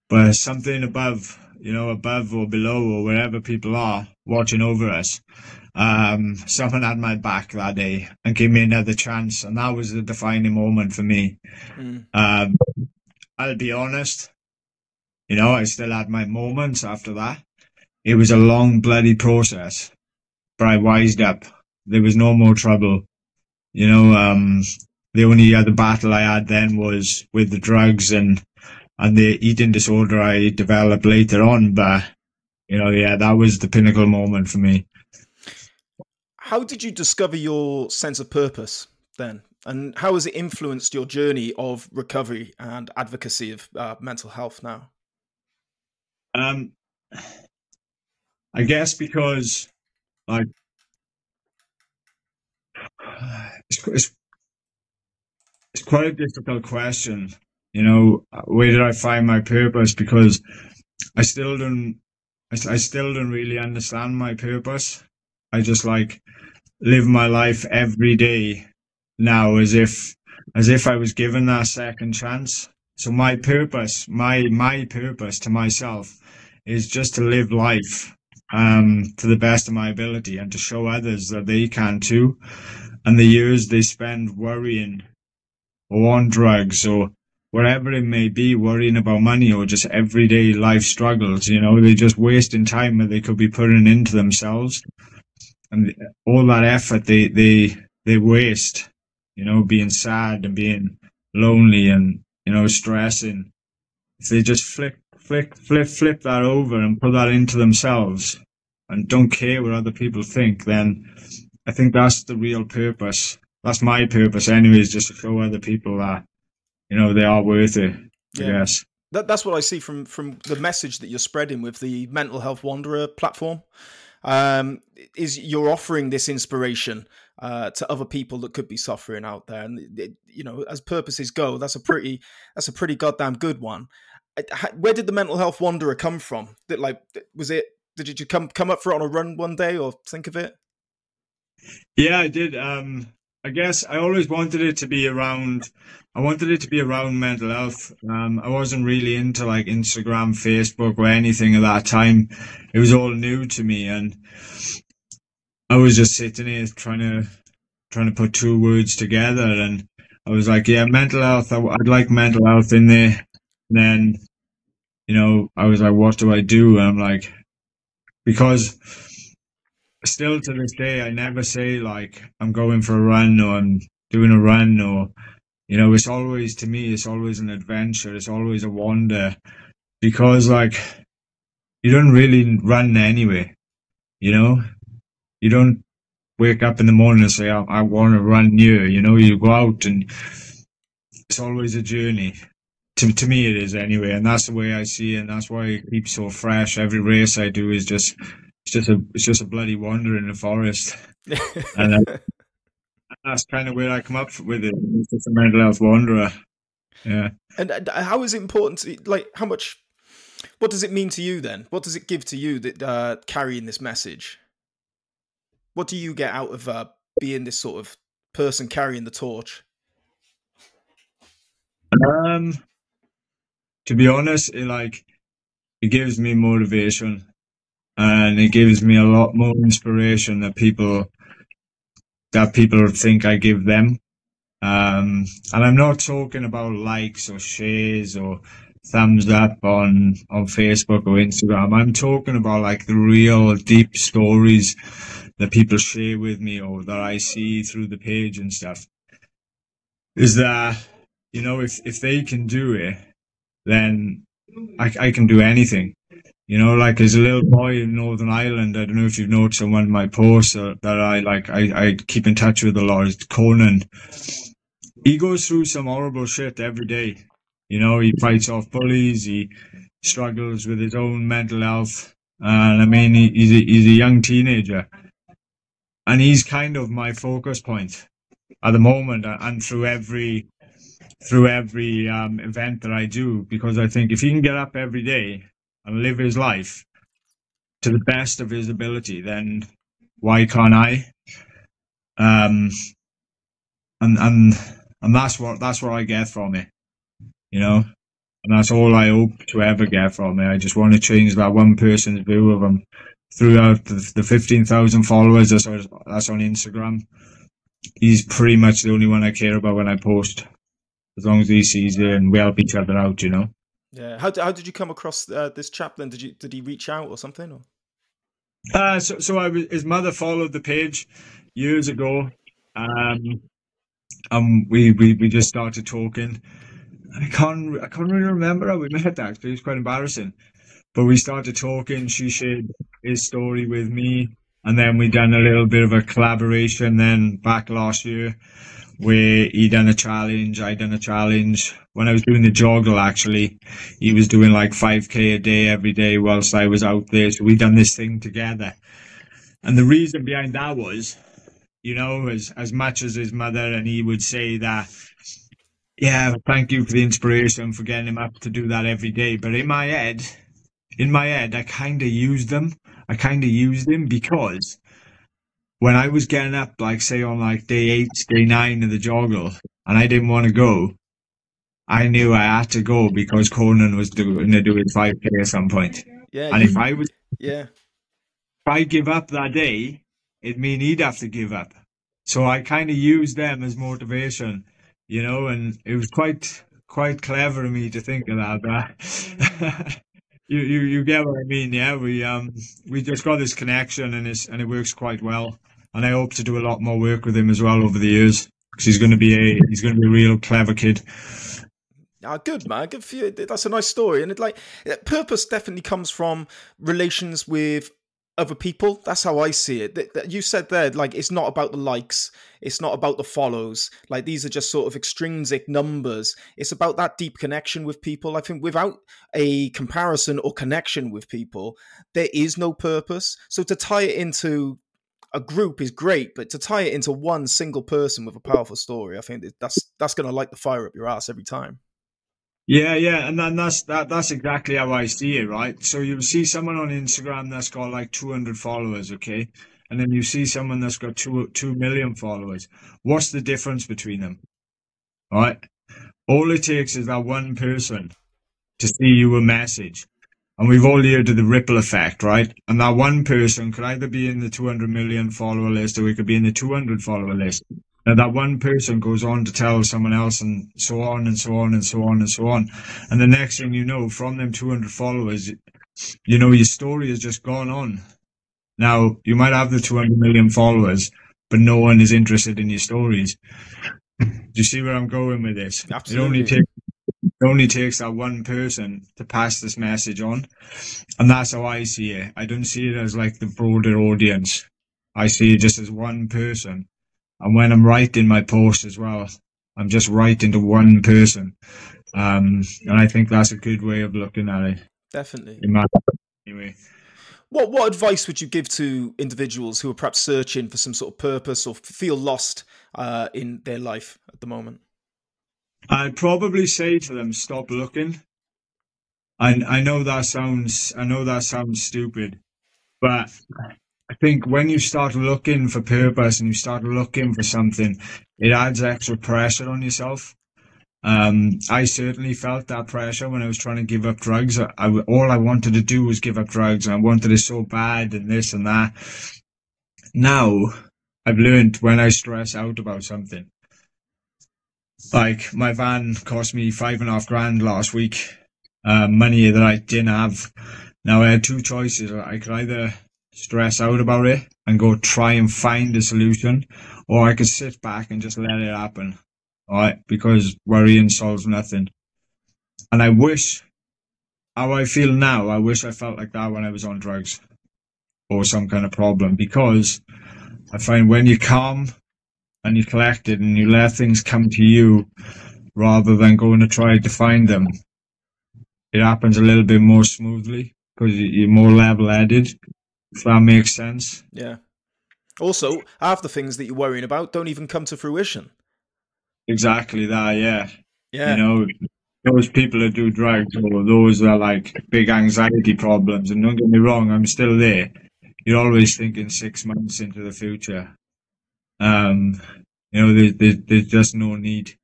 But something above, you know, above or below or wherever people are watching over us, um, someone had my back that day and gave me another chance, and that was the defining moment for me. Mm. Um, I'll be honest, you know, I still had my moments after that. It was a long, bloody process, but I wised up. There was no more trouble. You know, um, the only other battle I had then was with the drugs and and the eating disorder I developed later on. But you know, yeah, that was the pinnacle moment for me. How did you discover your sense of purpose then? And how has it influenced your journey of recovery and advocacy of uh, mental health now? Um, I guess because like it's, it's it's quite a difficult question. You know, where did I find my purpose? Because I still don't, I, I still don't really understand my purpose. I just like live my life every day now as if, as if I was given that second chance. So my purpose, my, my purpose to myself is just to live life um, to the best of my ability and to show others that they can too. And the years they spend worrying or on drugs or whatever it may be, worrying about money or just everyday life struggles. You know, they're just wasting time that they could be putting into themselves. And all that effort they, they, they waste, you know, being sad and being lonely and, you know, stressing. If they just flick, flick, flip, flip that over and put that into themselves and don't care what other people think, then I think that's the real purpose that's my purpose anyways, just to show other people that, you know, they are worth it, yeah. I guess. That, that's what I see from from the message that you're spreading with the Mental Health Wanderer platform. Um, is you're offering this inspiration uh, to other people that could be suffering out there, and it, you know, as purposes go, that's a pretty that's a pretty goddamn good one. Where did the Mental Health Wanderer come from? That like was it? Did you come come up for it on a run one day, or think of it? Yeah, I did. Um, I guess I always wanted it to be around. I wanted it to be around mental health. Um, I wasn't really into like Instagram, Facebook, or anything at that time. It was all new to me, and I was just sitting here trying to trying to put two words together, and I was like, "Yeah, mental health. I, would like mental health in there." And then, you know, I was like, "What do I do?" And I'm like, because still to this day, I never say like I'm going for a run or I'm doing a run or, you know, it's always to me, it's always an adventure. It's always a wonder because like you don't really run anyway, you know, you don't wake up in the morning and say, I, I want to run near, you know, you go out and it's always a journey. To, to me, it is anyway, and that's the way I see it, and that's why it keeps so fresh. Every race I do is just it's just a it's just a bloody wander in the forest, and uh, that's kind of where I come up with it. It's just a mental health wanderer. Yeah. And, how is it important to like how much? What does it mean to you then? What does it give to you that uh, carrying this message? What do you get out of uh, being this sort of person carrying the torch? Um, to be honest, it like it gives me motivation and it gives me a lot more inspiration that people that people think I give them. Um, and I'm not talking about likes or shares or thumbs up on on Facebook or Instagram. I'm talking about like the real deep stories that people share with me or that I see through the page and stuff. Is that you know if if they can do it, then I I can do anything. You know, like as a little boy in Northern Ireland, I don't know if you've noticed on one of my posts that I like, I, I keep in touch with a lot. Conan. He goes through some horrible shit every day. You know, he fights off bullies. He struggles with his own mental health. And I mean, he, he's, a, he's a young teenager. And he's kind of my focus point at the moment and through every through every um, event that I do because I think if he can get up every day and live his life to the best of his ability, then why can't I? Um, and and and that's what that's what I get from it, you know, and that's all I hope to ever get from it. I just want to change that one person's view of him throughout the, the fifteen thousand followers that's that's on Instagram. He's pretty much the only one I care about when I post, as long as he sees it and we help each other out, you know. Yeah. How, did, how did you come across uh, this chaplain? Did you did he reach out or something? Or? Uh, so so I was, his mother followed the page years ago. Um, and we, we, we just started talking. I can't I can't really remember how we met actually. It was quite embarrassing. But we started talking. She shared his story with me, and then we done a little bit of a collaboration. Then back last year, where he done a challenge, I done a challenge. When I was doing the JOGLE, actually, he was doing like 5k a day every day whilst I was out there. So we done this thing together. And the reason behind that was you know, as as much as his mother, and he would say that, yeah, thank you for the inspiration for getting him up to do that every day. But in my head, in my head, I kind of used them. I kind of used him because when I was getting up, like say on like day eight, day nine of the JOGLE, and I didn't want to go, I knew I had to go because Conan was going to do his 5K at some point. Yeah. And if I was, yeah, if I give up that day, it mean he'd have to give up. So I kind of used them as motivation, you know, and it was quite quite clever of me to think of that. But you, you you get what I mean, yeah? We um we just got this connection and it's and it works quite well. And I hope to do a lot more work with him as well over the years because he's going to be a he's going to be a real clever kid. Ah, good man, good for you. That's a nice story, and it like purpose definitely comes from relations with other people. That's how I see it. That you said there, like, it's not about the likes, it's not about the follows. Like, these are just sort of extrinsic numbers. It's about that deep connection with people. I think without a comparison or connection with people, there is no purpose. So to tie it into a group is great, but to tie it into one single person with a powerful story, I think that's that's going to light the fire up your ass every time. Yeah, yeah, and then that's that. That's exactly how I see it, right? So you see someone on Instagram that's got like 200 followers, okay, and then you see someone that's got two two million followers. What's the difference between them? Right? All it takes is that one person to see you a message, and we've all heard of the ripple effect, right? And that one person could either be in the 200 million follower list, or it could be in the 200 follower list. Now that one person goes on to tell someone else and so on and so on and so on and so on. And the next thing you know, from them 200 followers, you know, your story has just gone on. Now, you might have the 200 million followers, but no one is interested in your stories. Do you see where I'm going with this? Absolutely. It only takes it only takes that one person to pass this message on. And that's how I see it. I don't see it as like the broader audience. I see it just as one person and when I'm writing my post as well, I'm just writing to one person. Um, and I think that's a good way of looking at it. Definitely. My, anyway. What what advice would you give to individuals who are perhaps searching for some sort of purpose or feel lost uh, in their life at the moment? I'd probably say to them, stop looking. I I know that sounds I know that sounds stupid, but I think when you start looking for purpose and you start looking for something, it adds extra pressure on yourself. Um, I certainly felt that pressure when I was trying to give up drugs. I, I, all I wanted to do was give up drugs, and I wanted it so bad, and this and that. Now, I've learned when I stress out about something. Like my van cost me five and a half grand last week, uh, money that I didn't have. Now I had two choices. I could either stress out about it and go try and find a solution, or I could sit back and just let it happen. All right, because worrying solves nothing. And I wish how I feel now, I wish I felt like that when I was on drugs or some kind of problem because I find when you're calm and you collect it and you let things come to you, rather than going to try to find them, it happens a little bit more smoothly because you're more level-headed. If that makes sense. Yeah. Also, half the things that you're worrying about don't even come to fruition. Exactly that. Yeah. Yeah. You know, those people that do drugs or those that are like big anxiety problems. And don't get me wrong, I'm still there. You're always thinking six months into the future. Um, you know, there's, there's, just no need.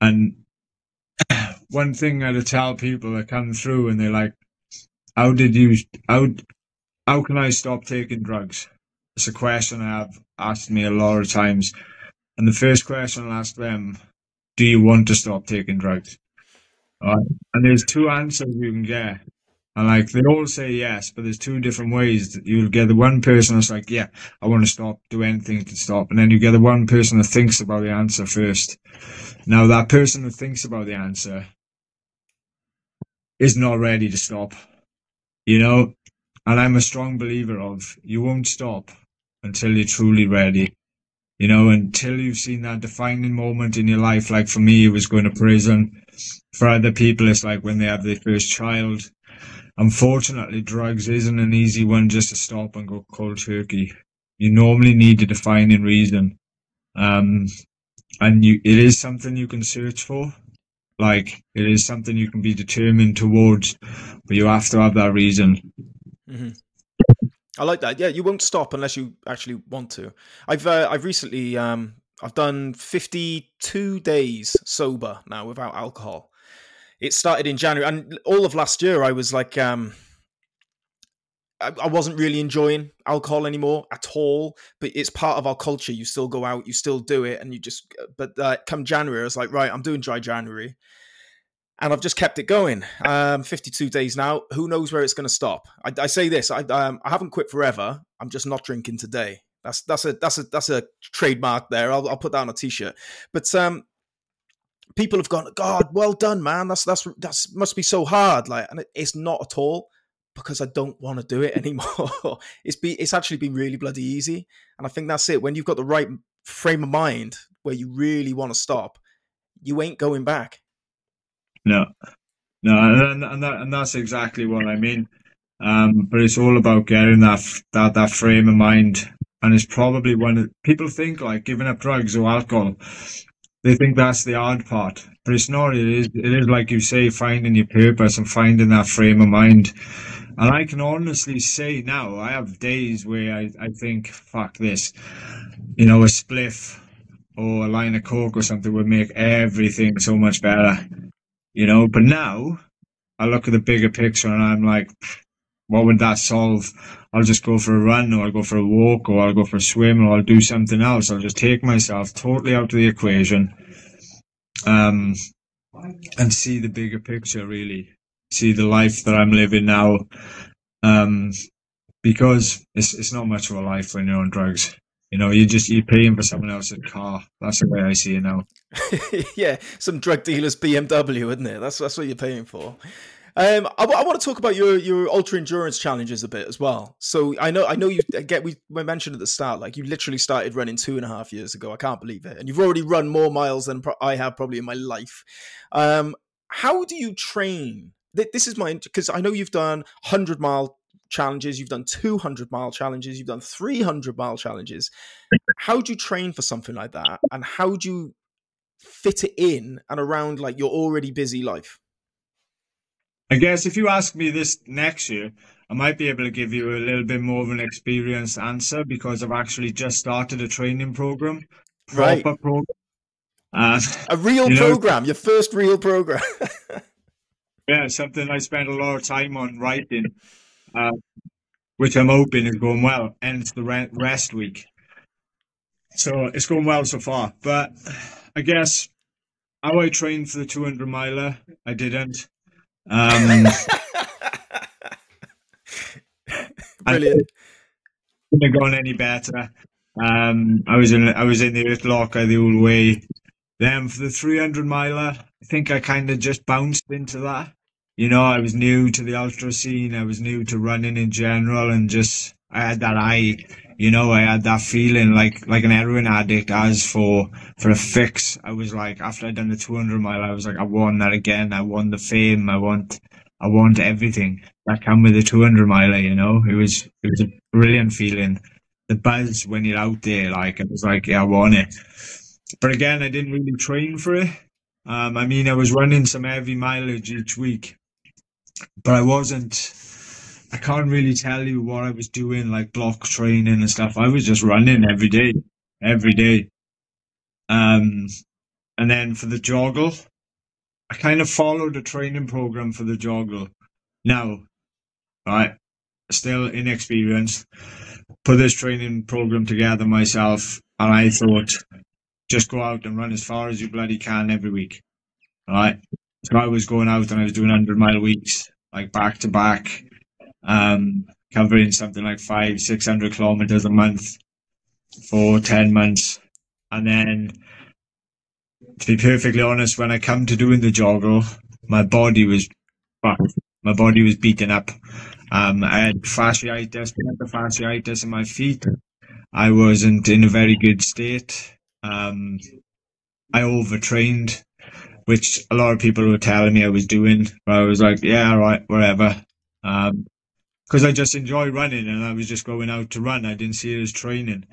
And one thing I tell people that come through and they're like, how did you, how, how can I stop taking drugs? It's a question I have asked me a lot of times. And the first question I'll ask them, do you want to stop taking drugs? Right. And there's two answers you can get. And like they all say yes, but there's two different ways. You'll get the one person that's like, yeah, I want to stop, do anything to stop. And then you get the one person that thinks about the answer first. Now that person who thinks about the answer is not ready to stop. You know? And I'm a strong believer of you won't stop until you're truly ready. You know, until you've seen that defining moment in your life. Like for me, it was going to prison. For other people, it's like when they have their first child. Unfortunately, drugs isn't an easy one just to stop and go cold turkey. You normally need a defining reason. Um, and you, it is something you can search for. Like, it is something you can be determined towards, but you have to have that reason. Mm-hmm. I like that. Yeah, you won't stop unless you actually want to. I've uh, I've recently um, I've done 52 days sober now without alcohol. It started in January, and all of last year I was like, um, I, I wasn't really enjoying alcohol anymore at all. But it's part of our culture. You still go out, you still do it, and you just. But uh, come January, I was like, right, I'm doing dry January and I've just kept it going. Um, 52 days now. Who knows where it's going to stop? I, I, say this: I, um, I haven't quit forever. I'm just not drinking today. That's that's a that's a that's a trademark there. I'll, I'll put that on a t-shirt. But um, people have gone, God, well done, man. That's that's that's must be so hard. Like, and it, it's not at all because I don't want to do it anymore. it's be it's actually been really bloody easy, and I think that's it. When you've got the right frame of mind where you really want to stop, you ain't going back. No, no, and and, that, and that's exactly what I mean. Um, but it's all about getting that that that frame of mind, and it's probably when people think like giving up drugs or alcohol. They think that's the hard part, but it's not. It is. It is like you say, finding your purpose and finding that frame of mind. And I can honestly say now, I have days where I, I think, fuck this, you know, a spliff or a line of coke or something would make everything so much better you know. But now I look at the bigger picture and I'm like, what would that solve? I'll just go for a run or I'll go for a walk or I'll go for a swim or I'll do something else. I'll just take myself totally out of the equation. Um, and see the bigger picture really. See the life that I'm living now. Um, because it's, it's not much of a life when you're on drugs. You know, you just you're paying for someone else's car. That's the way I see it now. yeah, some drug dealer's BMW, isn't it? That's that's what you're paying for. Um, I, I, want to talk about your your ultra endurance challenges a bit as well. So I know I know you get we, we mentioned at the start like you literally started running two and a half years ago. I can't believe it, and you've already run more miles than I have probably in my life. Um, how do you train? This is my because I know you've done hundred mile challenges, you've done 200 mile challenges, you've done 300 mile challenges. How do you train for something like that? And how do you fit it in and around like your already busy life? I guess if you ask me this next year, I might be able to give you a little bit more of an experienced answer because I've actually just started a training program, proper right. program. Uh, a real you know, program, your first real program. yeah, something I spent a lot of time on writing uh, which I'm hoping is going well, and it's the rest week. So it's going well so far. But I guess how I trained for the 200 miler, I didn't. Um, Brilliant. I couldn't have gone any better. Um, I was in I was in the earth locker the whole way. Then for the 300 miler, I think I kind of just bounced into that you know, I was new to the ultra scene. I was new to running in general and just I had that eye, you know, I had that feeling like like an heroin addict as for for a fix. I was like after I'd done the 200 mile, I was like, I want that again. I want the fame. I want I want everything that come with the 200 miler. You know, it was it was a brilliant feeling. The buzz when you're out there, like it was like, yeah, I want it. But again, I didn't really train for it. Um, I mean, I was running some heavy mileage each week, but I wasn't. I can't really tell you what I was doing, like block training and stuff. I was just running every day, every day. Um, and then for the JOGLE, I kind of followed a training program for the JOGLE. Now, right, still inexperienced, put this training program together myself, and I thought, just go out and run as far as you bloody can every week. Right? So I was going out and I was doing 100 mile weeks, like back to back, um, covering something like five, 600 kilometers a month for 10 months. And then, to be perfectly honest, when I come to doing the JOGLE, my body was, fucked. my body was beaten up. Um, I had fasciitis, fasciitis in my feet. I wasn't in a very good state. Um, I overtrained, which a lot of people were telling me I was doing. But I was like, yeah, all right, whatever. Um, because I just enjoy running and I was just going out to run. I didn't see it as training.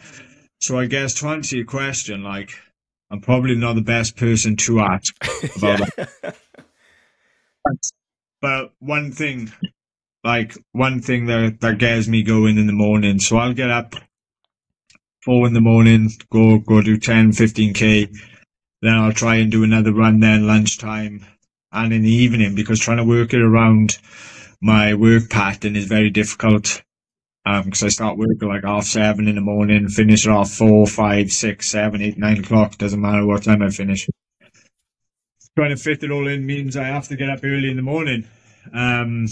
So I guess to answer your question, like I'm probably not the best person to ask about that. But, one thing, like one thing that that gets me going in the morning. So I'll get up four in the morning, go go do 10, 15k. Then I'll try and do another run then lunchtime and in the evening because trying to work it around my work pattern is very difficult. Um, because I start work at like half seven in the morning, finish at half four, five, six, seven, eight, nine o'clock. Doesn't matter what time I finish. Trying to fit it all in means I have to get up early in the morning. Um,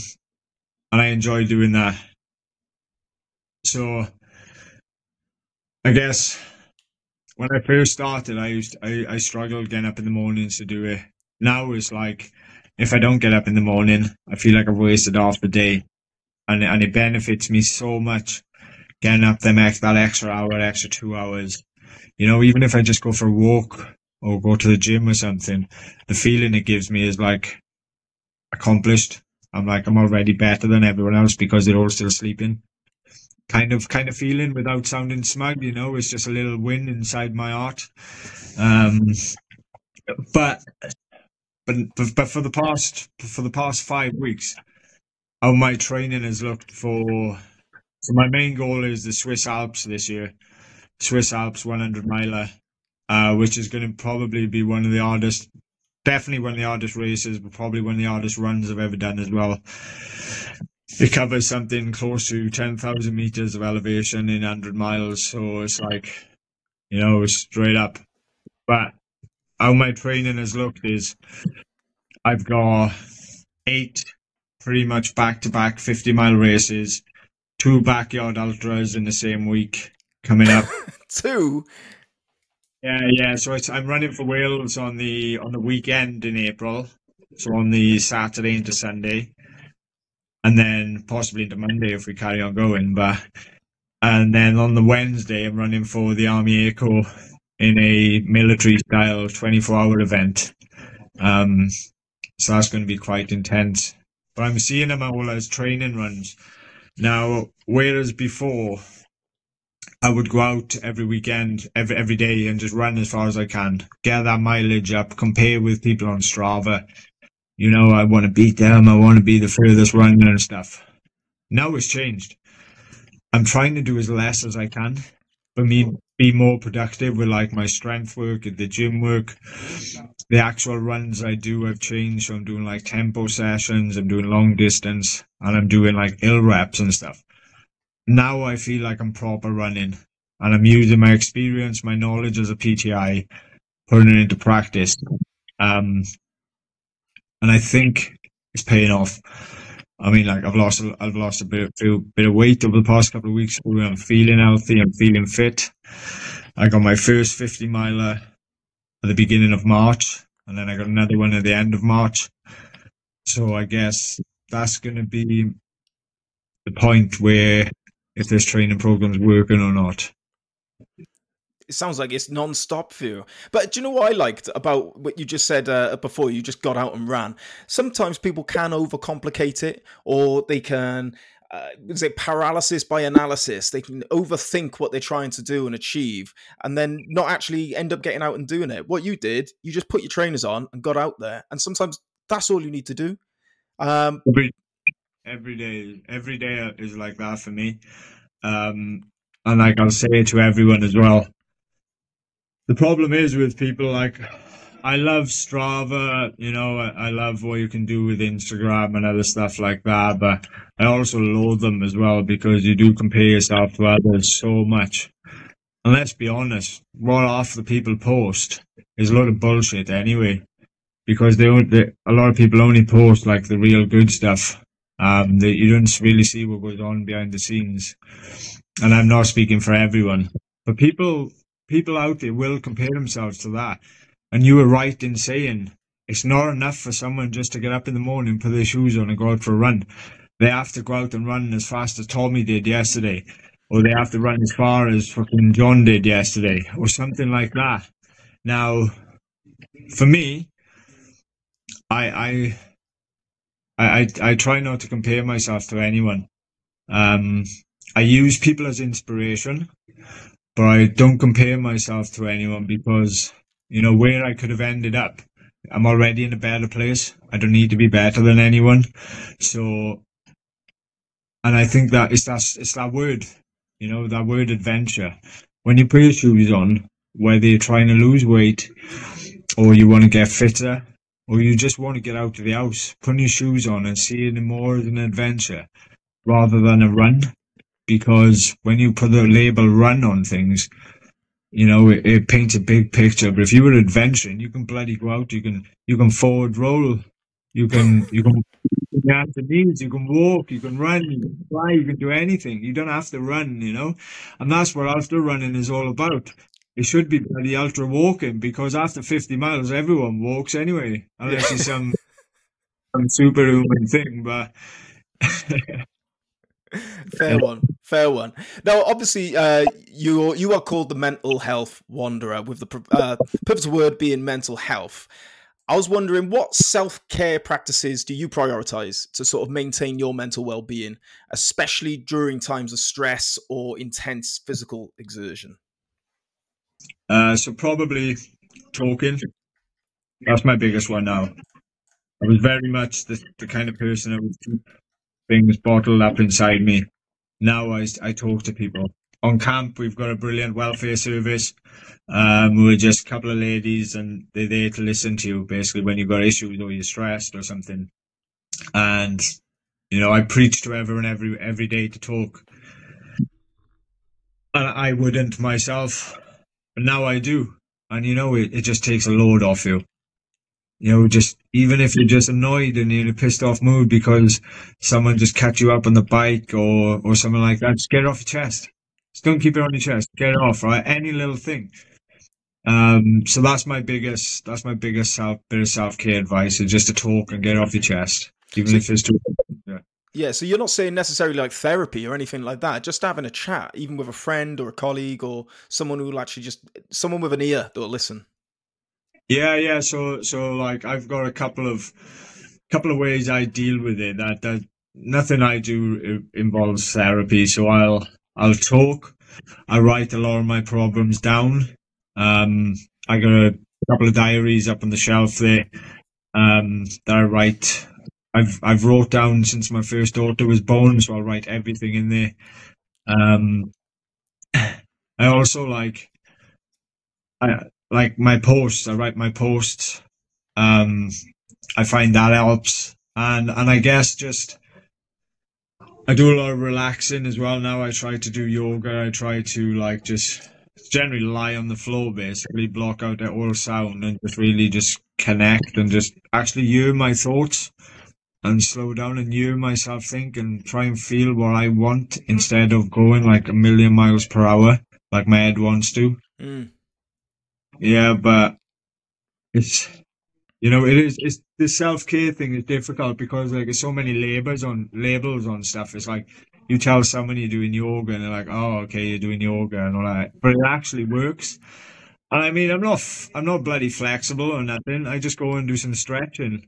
and I enjoy doing that. So I guess when I first started, I used I, I struggled getting up in the mornings to do it. Now it's like if I don't get up in the morning, I feel like I've wasted half the day, and and it benefits me so much getting up them that extra hour, extra two hours. You know, even if I just go for a walk or go to the gym or something, the feeling it gives me is like accomplished. I'm like I'm already better than everyone else because they're all still sleeping kind of kind of feeling without sounding smug. You know, it's just a little win inside my heart. Um, but but but for the past for the past five weeks, how my training has looked for. So my main goal is the Swiss Alps this year, Swiss Alps 100 miler, uh, which is going to probably be one of the hardest, definitely one of the hardest races, but probably one of the hardest runs I've ever done as well. It covers something close to 10,000 meters of elevation in 100 miles. So it's like, you know, straight up. But how my training has looked is I've got eight pretty much back to back 50 mile races, two backyard ultras in the same week coming up. two? Yeah, yeah. So I'm running for Wales on the on the weekend in April. So on the Saturday into Sunday and then possibly into Monday if we carry on going. But and then on the Wednesday, I'm running for the Army Air Corps in a military style 24 hour event. Um, so that's going to be quite intense. But I'm seeing them all as training runs. Now, whereas before, I would go out every weekend, every every day, and just run as far as I can, get that mileage up, compare with people on Strava, you know, I want to beat them. I want to be the furthest runner and stuff. Now it's changed. I'm trying to do as less as I can, but me be more productive with like my strength work, the gym work, the actual runs I do. I've changed. So I'm doing like tempo sessions. I'm doing long distance, and I'm doing like hill reps and stuff. Now I feel like I'm proper running, and I'm using my experience, my knowledge as a PTI, putting it into practice. Um, and I think it's paying off. I mean, like I've lost, I've lost a bit, a bit of weight over the past couple of weeks. I'm feeling healthy. I'm feeling fit. I got my first 50 miler at the beginning of March, and then I got another one at the end of March. So I guess that's going to be the point where if this training program's working or not. It sounds like it's non-stop for you. But do you know what I liked about what you just said uh, before? You just got out and ran. Sometimes people can overcomplicate it, or they can uh, is it paralysis by analysis? They can overthink what they're trying to do and achieve, and then not actually end up getting out and doing it. What you did, you just put your trainers on and got out there, and sometimes that's all you need to do. Um, every, every day, every day is like that for me, um, and like I'll say to everyone as well the problem is with people like I love Strava, you know, I, love what you can do with Instagram and other stuff like that, but I also loathe them as well because you do compare yourself to others so much. And let's be honest, what half the people post is a lot of bullshit anyway, because they, they a lot of people only post like the real good stuff. Um, that you don't really see what goes on behind the scenes. And I'm not speaking for everyone, but people people out there will compare themselves to that. And you were right in saying it's not enough for someone just to get up in the morning, put their shoes on, and go out for a run. They have to go out and run as fast as Tommy did yesterday, or they have to run as far as fucking John did yesterday, or something like that. Now, for me, I I I I try not to compare myself to anyone. Um, I use people as inspiration, but I don't compare myself to anyone because, you know, where I could have ended up, I'm already in a better place. I don't need to be better than anyone. So, and I think that it's that, it's that word, you know, that word adventure. When you put your shoes on, whether you're trying to lose weight or you want to get fitter or you just want to get out of the house, putting your shoes on and seeing it more as an adventure rather than a run because when you put the label run on things, you know, it, it, paints a big picture. But if you were adventuring, you can bloody go out, you can you can forward roll, you can you can have the knees, you can walk, you can run, you can fly, you can do anything. You don't have to run, you know? And that's what ultra running is all about. It should be bloody ultra walking because after fifty miles everyone walks anyway. Unless it's some some superhuman thing. But fair one, fair one. Now, obviously, uh, you you are called the mental health wanderer, with the uh, pivotal word being mental health. I was wondering, what self care practices do you prioritize to sort of maintain your mental well being, especially during times of stress or intense physical exertion? Uh, so probably talking. That's my biggest one now. I was very much the, the kind of person that would things bottled up inside me. Now I, I talk to people. On camp, we've got a brilliant welfare service. Um, we're just a couple of ladies and they're there to listen to you basically when you've got issues or you're stressed or something. And, you know, I preach to everyone every, every day to talk. And I wouldn't myself, but now I do. And, you know, it, it just takes a load off you you know, just even if you're just annoyed and you're in a pissed off mood because someone just catch you up on the bike or or something like that, just get it off your chest. Just don't keep it on your chest. Get it off, right? Any little thing. Um, so that's my biggest that's my biggest self bit of self care advice is just to talk and get it off your chest, even so, if it's too. Yeah. Yeah, so you're not saying necessarily like therapy or anything like that. Just having a chat, even with a friend or a colleague or someone who will actually just someone with an ear that will listen. Yeah, yeah. So, so like I've got a couple of couple of ways I deal with it. That that nothing I do involves therapy. So I'll I'll talk. I write a lot of my problems down. Um, I got a couple of diaries up on the shelf there um, that I write. I've I've wrote down since my first daughter was born, so I'll write everything in there. Um, I also like I like my posts. I write my posts. Um, I find that helps, and and I guess just I do a lot of relaxing as well now. I try to do yoga. I try to like just generally lie on the floor, basically block out that all sound and just really just connect and just actually hear my thoughts and slow down and hear myself think and try and feel what I want instead of going like a million miles per hour like my head wants to. Mm. Yeah, but it's you know it is it's the self care thing is difficult because like there's so many labels on labels on stuff. It's like you tell someone you're doing yoga and they're like, oh, okay, you're doing yoga and all that, but it actually works. And I mean, I'm not, I'm not bloody flexible or nothing. I just go and do some stretching.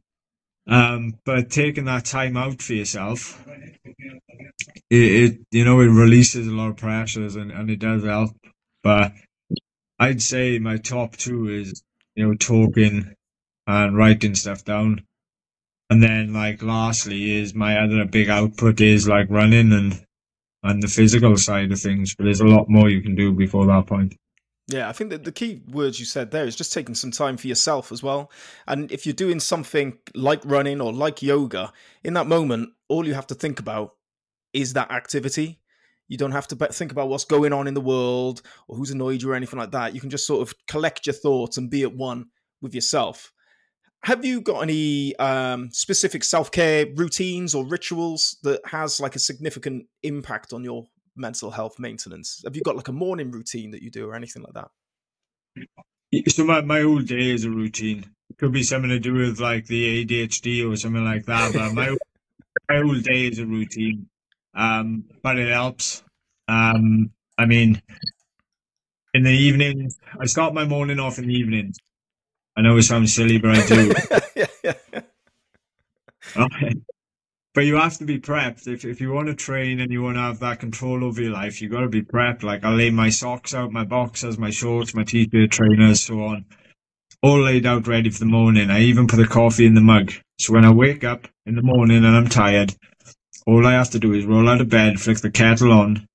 Um, but taking that time out for yourself, it, it, you know, it releases a lot of pressures and, and it does help. But I'd say my top two is, you know, talking and writing stuff down. And then like lastly is my other big output is like running and and the physical side of things, but there's a lot more you can do before that point. Yeah, I think that the key words you said there is just taking some time for yourself as well. And if you're doing something like running or like yoga, in that moment, all you have to think about is that activity. You don't have to think about what's going on in the world or who's annoyed you or anything like that. You can just sort of collect your thoughts and be at one with yourself. Have you got any um, specific self care routines or rituals that has like a significant impact on your mental health maintenance? Have you got like a morning routine that you do or anything like that? So my, my whole day is a routine. It could be something to do with like the ADHD or something like that, but my my whole day is a routine. Um, but it helps. Um, I mean, in the evening, I start my morning off in the evenings. I know it sounds silly, but I do. yeah, yeah. Okay. But you have to be prepped. If if you want to train and you want to have that control over your life, you got to be prepped. Like I lay my socks out, my boxers, my shorts, my t-shirt, trainers, so on, all laid out ready for the morning. I even put a coffee in the mug. So when I wake up in the morning and I'm tired, all I have to do is roll out of bed, flick the kettle on,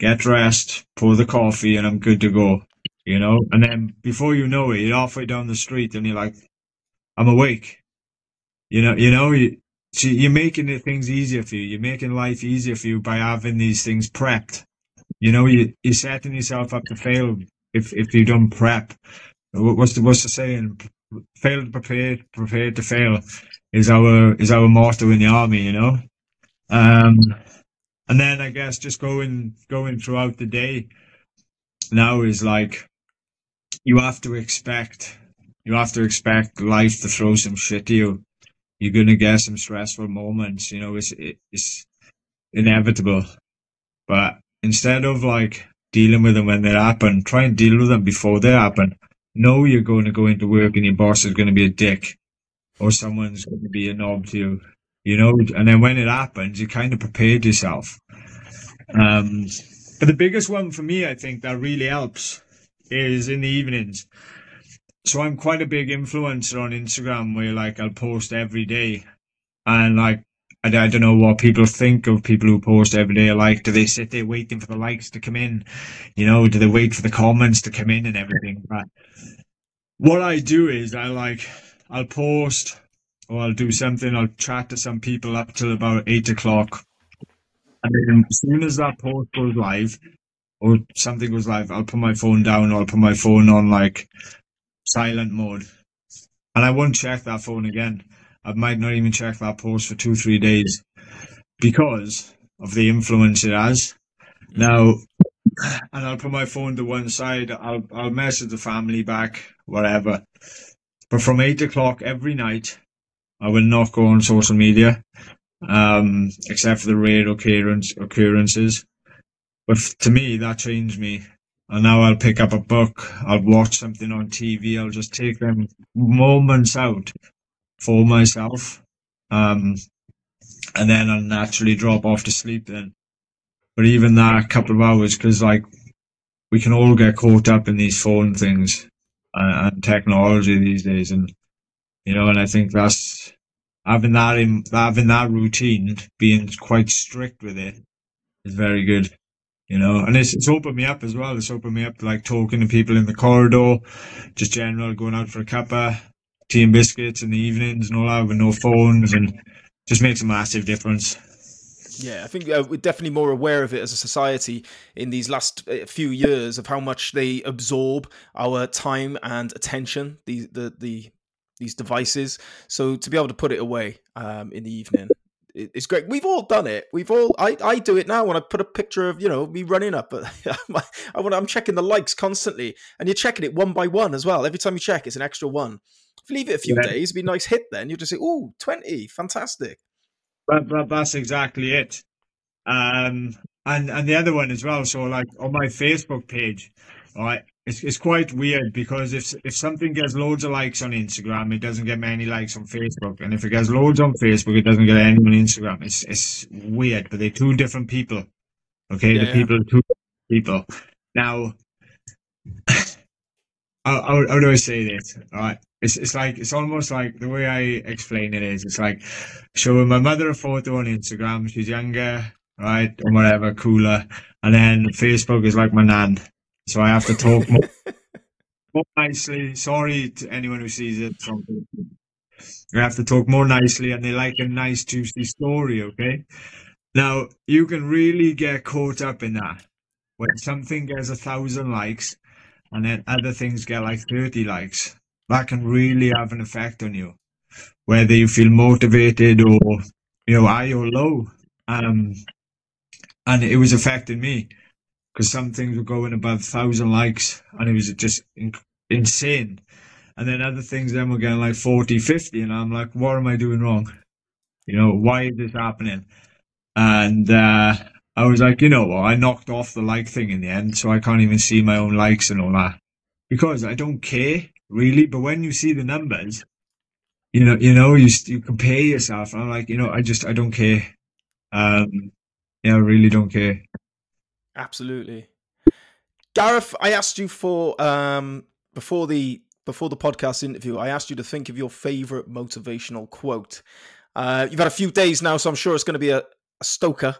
get dressed, pour the coffee, and I'm good to go. You know, and then before you know it, you're halfway down the street and you're like, I'm awake. You know, you know, you, so you're making the things easier for you. You're making life easier for you by having these things prepped. You know, you, you're setting yourself up to fail if, if you don't prep. What's the, what's the saying? Fail to prepare, prepared to fail is our, is our motto in the army, you know? Um, and then I guess just going, going throughout the day now is like, you have to expect, you have to expect life to throw some shit to you you're to get some stressful moments. You know, it's it's inevitable. But instead of like dealing with them when they happen, try and deal with them before they happen. Know you're going to go into work and your boss is going to be a dick, or someone's going to be a knob to you. You know, and then when it happens, you kind of prepared yourself. Um, but the biggest one for me, I think, that really helps is in the evenings so I'm quite a big influencer on Instagram where like I'll post every day and like I, I don't know what people think of people who post every day. Like, do they sit there waiting for the likes to come in? You know, do they wait for the comments to come in and everything? But what I do is I like, I'll post or I'll do something. I'll chat to some people up till about eight o'clock. And then as soon as that post goes live or something goes live, I'll put my phone down or I'll put my phone on like silent mode. And I won't check that phone again. I might not even check that post for two, three days because of the influence it has. Mm-hmm. Now, and I'll put my phone to one side. I'll I'll message the family back, whatever. But from eight o'clock every night, I will not go on social media, um, except for the rare occurrence occurrences. But to me, that changed me and now I'll pick up a book, I'll watch something on TV, I'll just take them moments out for myself. Um, and then I'll naturally drop off to sleep then. But even that couple of hours, because like we can all get caught up in these phone things and, and technology these days, and you know, and I think that's having that in having that routine, being quite strict with it, is very good you know, and it's, it's opened me up as well. It's opened me up like talking to people in the corridor, just general going out for a cuppa, tea and biscuits in the evenings and all that with no phones and just makes a massive difference. Yeah, I think uh, we're definitely more aware of it as a society in these last uh, few years of how much they absorb our time and attention. The the the these devices. So to be able to put it away um, in the evening it's great. We've all done it. We've all. I, I do it now when I put a picture of you know me running up. I want I'm checking the likes constantly, and you're checking it one by one as well. Every time you check, it's an extra one. If you leave it a few yeah. days, it'd be a nice hit. Then you'll just say, "Oh, 20, fantastic." But, but that's exactly it. Um, and and the other one as well. So like on my Facebook page, all right, it's it's quite weird because if if something gets loads of likes on Instagram, it doesn't get many likes on Facebook, and if it gets loads on Facebook, it doesn't get any on Instagram. It's it's weird, but they're two different people. Okay, Yeah, the people are two people. Now, how, how, how do I say this? All right, it's it's like it's almost like the way I explain it is it's like showing my mother a photo on Instagram. She's younger, right, or whatever, cooler, and then Facebook is like my nan. So I have to talk more, more nicely. Sorry to anyone who sees it. from I have to talk more nicely, and they like a nice, juicy story. Okay. Now you can really get caught up in that when something gets a thousand likes, and then other things get like thirty likes. That can really have an effect on you, whether you feel motivated or you know high or low. Um, and it was affecting me because some things were going above thousand likes, and it was just in- insane. And then other things then were getting like 40, 50, and I'm like, what am I doing wrong? You know, why is this happening? And uh, I was like, you know what? I knocked off the like thing in the end, so I can't even see my own likes and all that because I don't care really. But when you see the numbers, you know, you know, you you compare yourself, and I'm like, you know, I just I don't care. Um, yeah, I really don't care. Absolutely. Gareth, I asked you for um before the before the podcast interview, I asked you to think of your favorite motivational quote. Uh, you've had a few days now, so I'm sure it's going to be a, a stoker.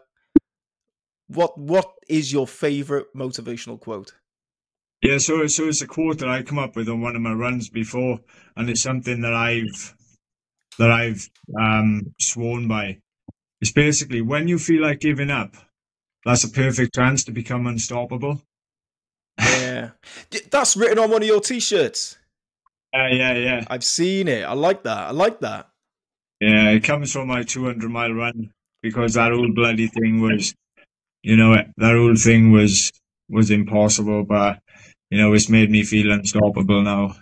What what is your favorite motivational quote? Yeah, so so it's a quote that I come up with on one of my runs before, and it's something that I've that I've um, sworn by. It's basically when you feel like giving up, that's a perfect chance to become unstoppable. Yeah, that's written on one of your t-shirts. Uh, yeah, yeah, I've seen it. I like that. I like that. yeah. It comes from my 200 mile run because that old bloody thing was, you know, that old thing was was impossible, but you know, it's made me feel unstoppable now.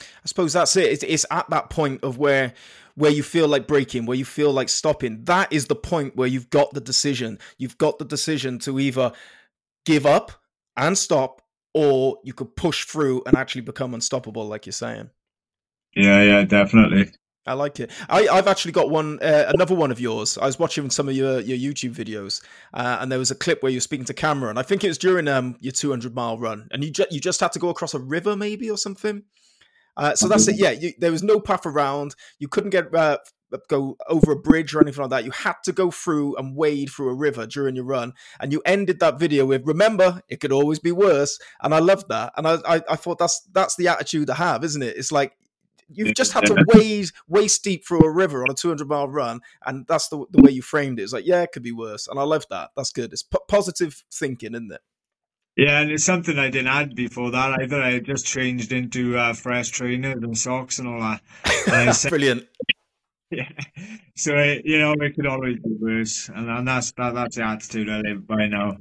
I suppose that's it. It's, it's at that point of where where you feel like breaking, where you feel like stopping. That is the point where you've got the decision. You've got the decision to either give up and stop, or you could push through and actually become unstoppable, like you're saying. Yeah, yeah, definitely. I like it. I, I've actually got one, uh, another one of yours. I was watching some of your, your YouTube videos, uh, and there was a clip where you're speaking to camera, and I think it was during um, your 200 mile run, and you ju- you just had to go across a river, maybe or something. Uh, so that's it. Yeah, you, there was no path around. You couldn't get uh, go over a bridge or anything like that. You had to go through and wade through a river during your run, and you ended that video with "Remember, it could always be worse." And I loved that, and I I, I thought that's that's the attitude to have, isn't it? It's like you've just had to wade waist deep through a river on a 200 mile run and that's the, the way you framed it it's like yeah it could be worse and i love that that's good it's p- positive thinking isn't it Yeah, and it's something I didn't add before that either. I just changed into uh, fresh trainers and socks and all that. And I brilliant yeah. So uh, you know, it could always be worse, and, and that's that, that's the attitude I live by now.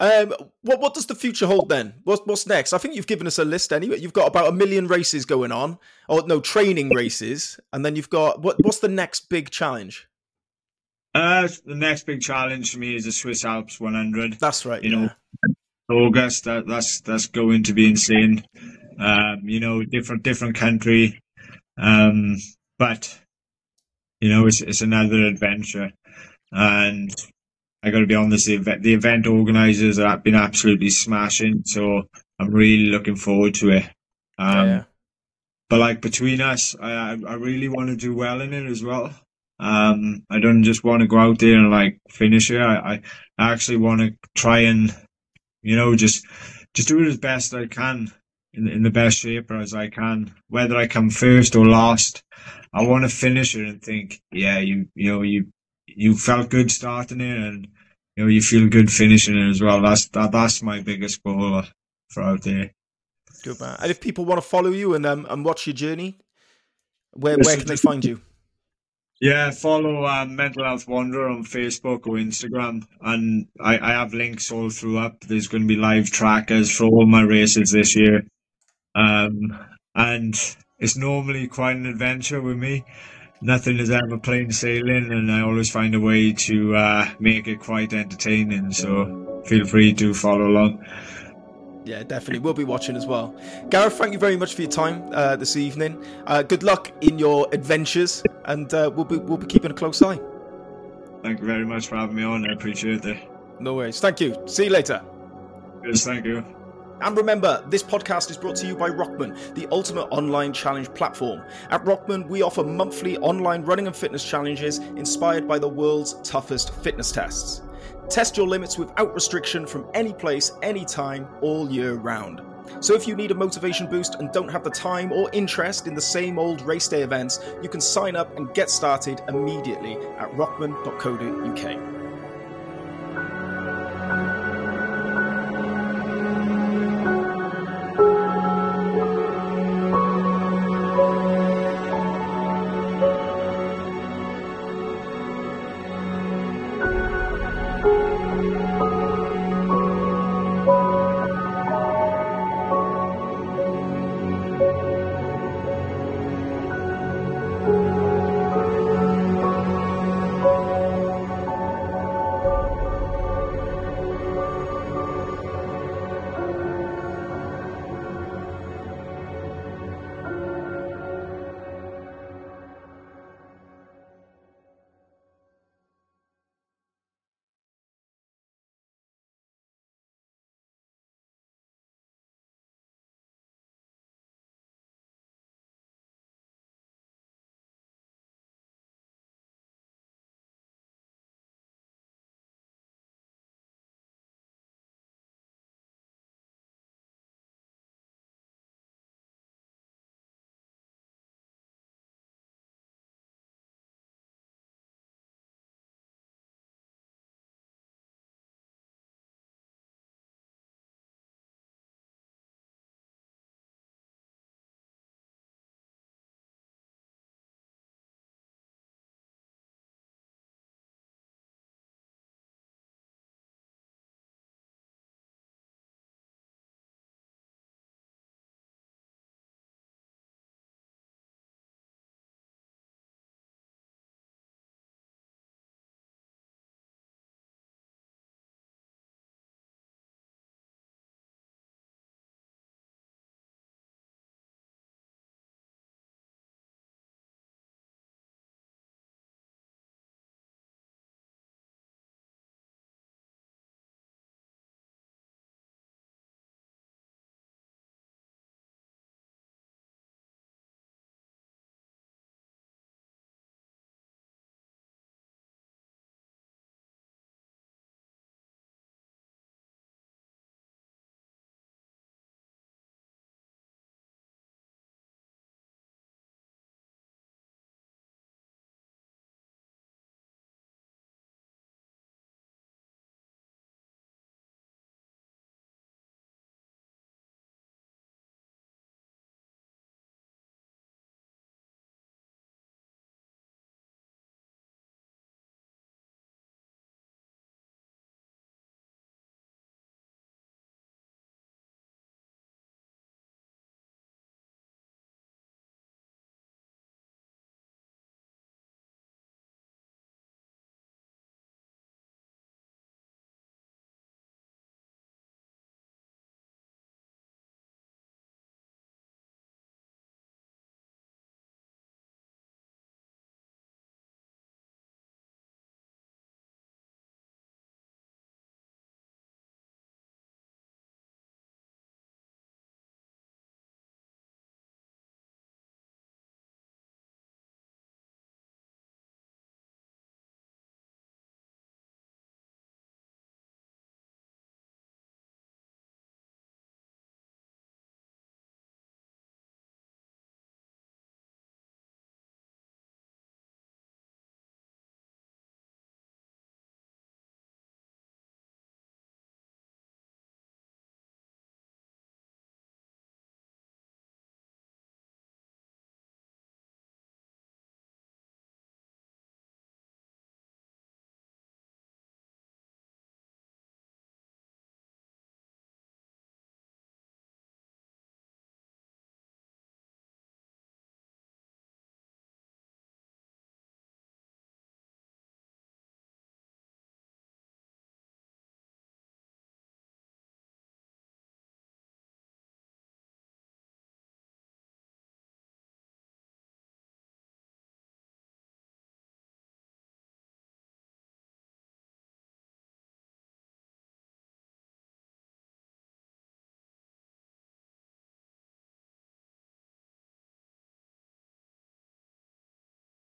um what what does the future hold then what's what's next i think you've given us a list anyway you've got about a million races going on or no training races and then you've got what what's the next big challenge Uh, the next big challenge for me is the Swiss Alps 100. that's right You know, yeah. August. That, that's that's going to be insane. Um, you know, different different country, um, but you know, it's it's another adventure, and I got to be honest. The event, the event organizers have been absolutely smashing, so I'm really looking forward to it. Um, yeah but like between us, I I really want to do well in it as well. Um, I don't just want to go out there and like finish it. I, I actually want to try and, you know, just just do it as best I can in in the best shape as I can. Whether I come first or last, I want to finish it and think, yeah, you you know you you felt good starting it, and you know you feel good finishing it as well. That's that that's my biggest goal for out there. good man and if people want to follow you and um and watch your journey where where can they find you Yeah, follow um, Mental Health Wanderer on Facebook or Instagram, and I, I have links all through up. There's going to be live trackers for all my races this year, um, and it's normally quite an adventure with me. nothing is ever plain sailing, and I always find a way to uh, make it quite entertaining. So feel free to follow along. Yeah, definitely. We'll be watching as well. Gareth, thank you very much for your time uh, this evening. Uh, good luck in your adventures, and uh, we'll be we'll be keeping a close eye. Thank you very much for having me on. I appreciate it. No worries. Thank you. See you later. Yes, thank you. And remember, this podcast is brought to you by Rokman, the ultimate online challenge platform. At Rokman, we offer monthly online running and fitness challenges inspired by the world's toughest fitness tests. Test your limits without restriction from any place, anytime, all year round. So if you need a motivation boost and don't have the time or interest in the same old race day events, you can sign up and get started immediately at rokman.co.uk.